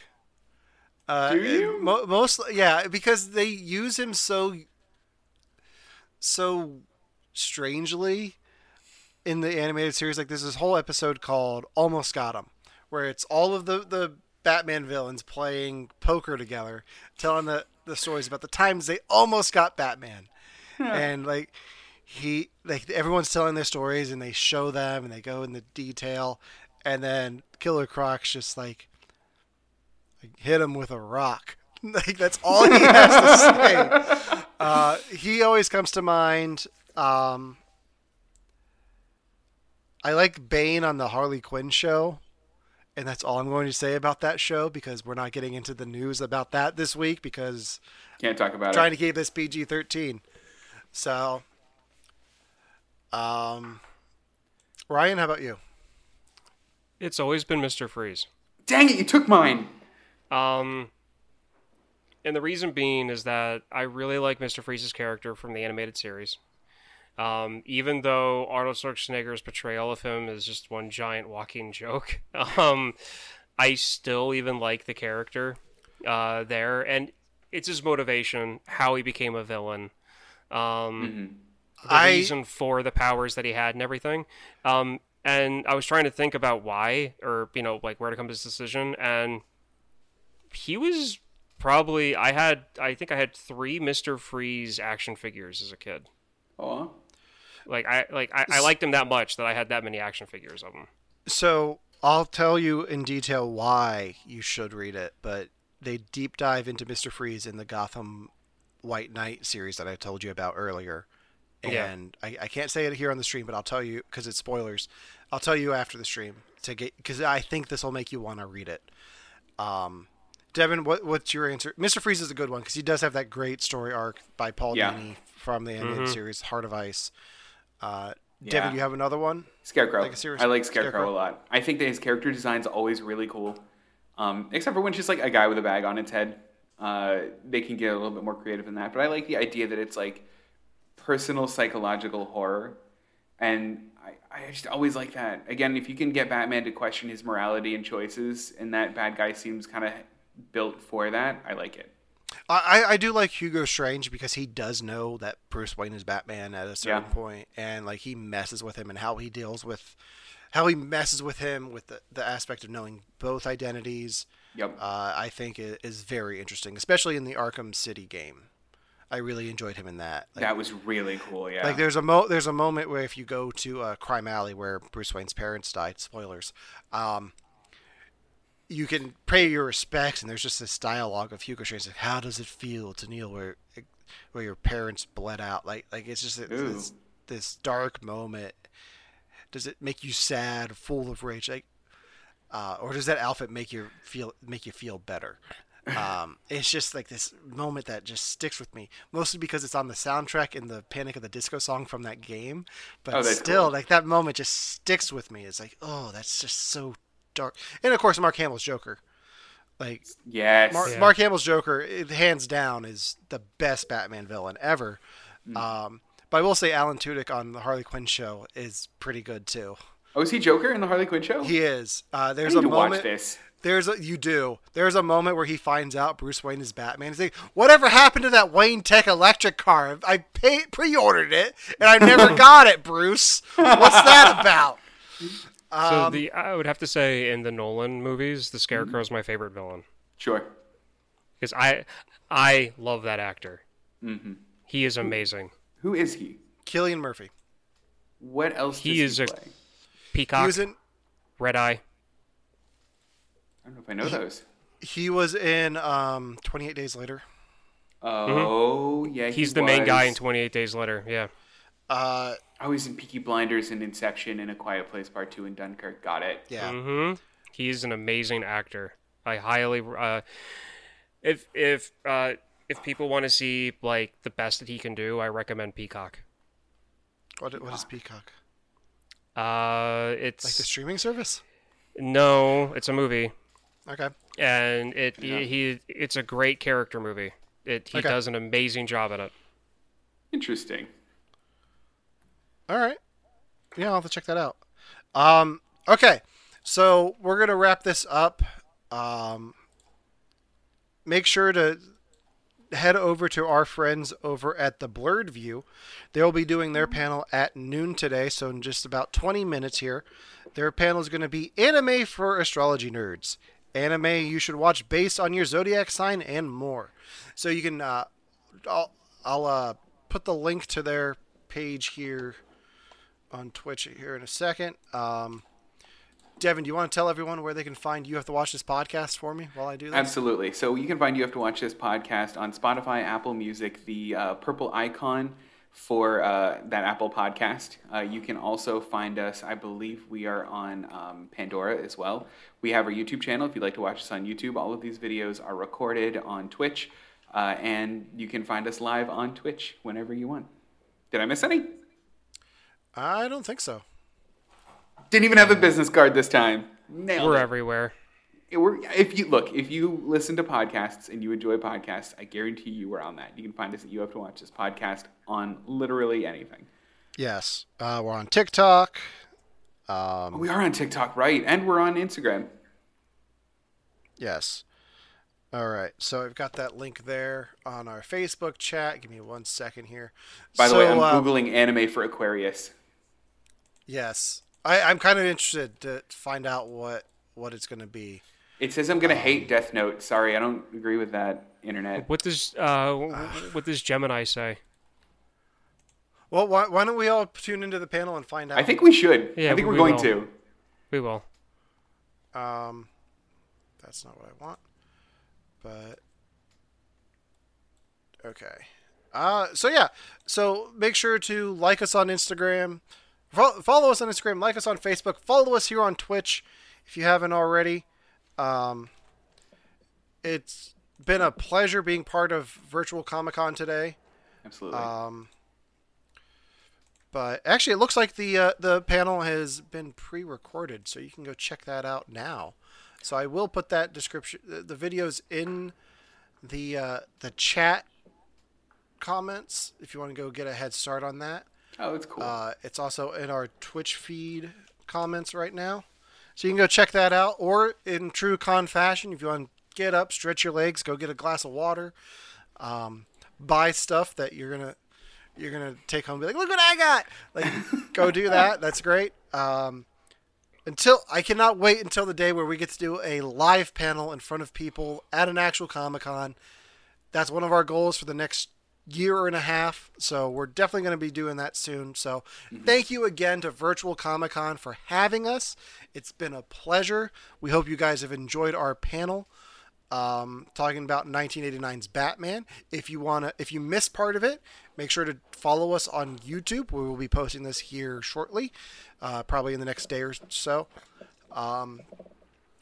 Uh, Do you? Mo- most, yeah, because they use him so, so strangely in the animated series. Like there's this whole episode called "Almost Got Him," where it's all of the the Batman villains playing poker together, telling the the stories about the times they almost got Batman, and like he like everyone's telling their stories and they show them and they go in the detail, and then Killer Croc's just like, like hit him with a rock. [LAUGHS] Like that's all he has to say. [LAUGHS] Uh, he always comes to mind. Um, I like Bane on the Harley Quinn show, and that's all I'm going to say about that show because we're not getting into the news about that this week because Can't talk about trying it. to keep this PG-13. So, um, Ryan, how about you? It's always been Mr. Freeze. Dang it, you took mine. Um, and the reason being is that I really like Mr. Freeze's character from the animated series. Um, even though Arnold Schwarzenegger's portrayal of him is just one giant walking joke, [LAUGHS] um, I still even like the character uh, there, and it's his motivation, how he became a villain, um, the I- reason for the powers that he had, and everything. Um, and I was trying to think about why, or you know, like where to come to this decision, and he was probably I had I think I had three Mister Freeze action figures as a kid. Oh, Like I like I, I liked him that much that I had that many action figures of him. So I'll tell you in detail why you should read it, but they deep dive into Mister Freeze in the Gotham White Knight series that I told you about earlier. Yeah. And I, I can't say it here on the stream, but I'll tell you because it's spoilers. I'll tell you after the stream to get because I think this will make you want to read it. Um, Devon, what what's your answer? Mister Freeze is a good one because he does have that great story arc by Paul Yeah. Dini from the animated series Heart of Ice. Uh, Yeah. Devon, you have another one? Scarecrow. Like I like Scarecrow, Scarecrow? a lot. I think that his character design's always really cool. Um, except for when she's like a guy with a bag on its head. Uh, they can get a little bit more creative than that. But I like the idea that it's like personal psychological horror. And I, I just always like that. Again, if you can get Batman to question his morality and choices, and that bad guy seems kind of built for that, I like it. I, I do like Hugo Strange because he does know that Bruce Wayne is Batman at a certain Yeah. point, and like he messes with him and how he deals with how he messes with him with the, the aspect of knowing both identities. Yep. Uh, I think is very interesting, especially in the Arkham City game. I really enjoyed him in that. Like, that was really cool, yeah. like there's a mo there's a moment where if you go to uh, Crime Alley where Bruce Wayne's parents died, spoilers, um, you can pay your respects, and there's just this dialogue of Hugo Strange like, "How does it feel to kneel where where your parents bled out?" Like like it's just this, this this dark moment. Does it make you sad, full of rage, like, uh, or does that outfit make you feel make you feel better? um, it's just like this moment that just sticks with me, mostly because it's on the soundtrack in the Panic! at the Disco song from that game. But Oh, still, cool. like that moment just sticks with me. It's like, oh, that's just so dark. And of course, Mark Hamill's Joker. Like yes. Mar- Yeah. Mark Hamill's Joker, hands down, is the best Batman villain ever. Hmm. Um, but I will say, Alan Tudyk on the Harley Quinn show is pretty good too. oh, is he Joker in the Harley Quinn show? He is. Uh, I there's need a to moment. watch this. There's a you do. There's a moment where he finds out Bruce Wayne is Batman. He's like, "Whatever happened to that Wayne Tech electric car? I paid pre-ordered it and I never [LAUGHS] got it, Bruce. What's that about?" [LAUGHS] So Um, the I would have to say in the Nolan movies, the Scarecrow is my favorite villain Sure. because I I love that actor. hmm He is amazing. Who is he? Cillian Murphy. What else He does is he a- play? Peacock, He was in. Red Eye. I don't know if I know those. He was in um, 28 Days Later. Oh, yeah. he He's the main guy in 28 Days Later. Yeah. Uh, Oh, he's in Peaky Blinders and Inception and A Quiet Place Part 2 and Dunkirk. Got it. yeah. hmm He's an amazing actor. I highly uh, if if uh, if people want to see like the best that he can do, I recommend Peacock. What, what is Peacock? Uh, it's Like the streaming service? no, it's a movie, Okay. and it Yeah. he, he it's a great character movie. It he Okay. does an amazing job at it. Interesting. All right. Yeah, I'll have to check that out. Um, Okay, so we're gonna wrap this up. Um, make sure to head over to our friends over at the Blurred View. They'll be doing their panel at noon today, so in just about 20 minutes here. Their panel is going to be anime for astrology nerds. Anime you should watch based on your zodiac sign and more. So you can, uh, I'll, I'll uh, put the link to their page here on Twitch here in a second. Um, Devon, do you want to tell everyone where they can find you have to watch this podcast for me while I do this? Absolutely. So you can find You Have to Watch This podcast on Spotify, Apple Music, the uh, purple icon for uh, that Apple podcast. Uh, you can also find us, I believe we are on um, Pandora as well. We have our YouTube channel if you'd like to watch us on YouTube. All of these videos are recorded on Twitch, uh, and you can find us live on Twitch whenever you want. Did I miss any? I don't think so. Didn't even have a business card this time. Nailed We're it. everywhere. It- we're- if you look, if you listen to podcasts and you enjoy podcasts, I guarantee you we're on that. You can find us at You Have to Watch This podcast on literally anything. Yes, uh, we're on TikTok. Um, We are on TikTok, right? And we're on Instagram. yes. All right, so I've got that link there on our Facebook chat. Give me one second here. By the So, way, I'm uh, googling anime for Aquarius. Yes, I, I'm kind of interested to find out what what it's going to be. It says I'm gonna hate Death Note. Sorry, I don't agree with that. Internet. What does uh, what does Gemini say? Well, why, why don't we all tune into the panel and find out? I think we should. Yeah, I think we're going will. to. We will. Um, that's not what I want. But okay. Uh, so yeah. So make sure to like us on Instagram. Fo- Follow us on Instagram. Like us on Facebook. Follow us here on Twitch if you haven't already. Um, it's been a pleasure being part of Virtual Comic Con today. Absolutely. Um, but actually, it looks like the uh, the panel has been pre-recorded, so you can go check that out now. So I will put that description, the, the videos in the uh, the chat comments if you want to go get a head start on that. Oh, it's cool. Uh, it's also in our Twitch feed comments right now. So you can go check that out. Or in true con fashion, if you want to get up, stretch your legs, go get a glass of water, um, buy stuff that you're gonna you're gonna take home. And be like, look what I got! Like, [LAUGHS] go do that. That's great. Um, until I cannot wait until the day where we get to do a live panel in front of people at an actual Comic Con. That's one of our goals for the next year and a half. So we're definitely going to be doing that soon. So thank you again to Virtual Comic Con for having us. It's been a pleasure. We hope you guys have enjoyed our panel um, talking about 1989's Batman. If you wanna, if you missed part of it, make sure to follow us on YouTube. We will be posting this here shortly, uh, probably in the next day or so. Um,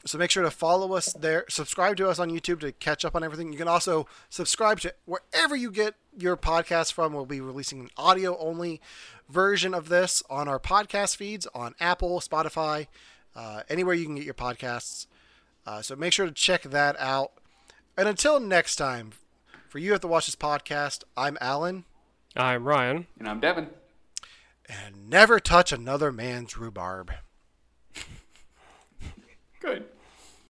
so make sure to follow us there. Subscribe to us on YouTube to catch up on everything. You can also subscribe to wherever you get your podcast from. We'll be releasing an audio only version of this on our podcast feeds on Apple, Spotify, uh, anywhere you can get your podcasts. Uh, so make sure to check that out. And until next time, for you have to watch this podcast, I'm Alan, I'm Ryan. and I'm Devon. and never touch another man's rhubarb.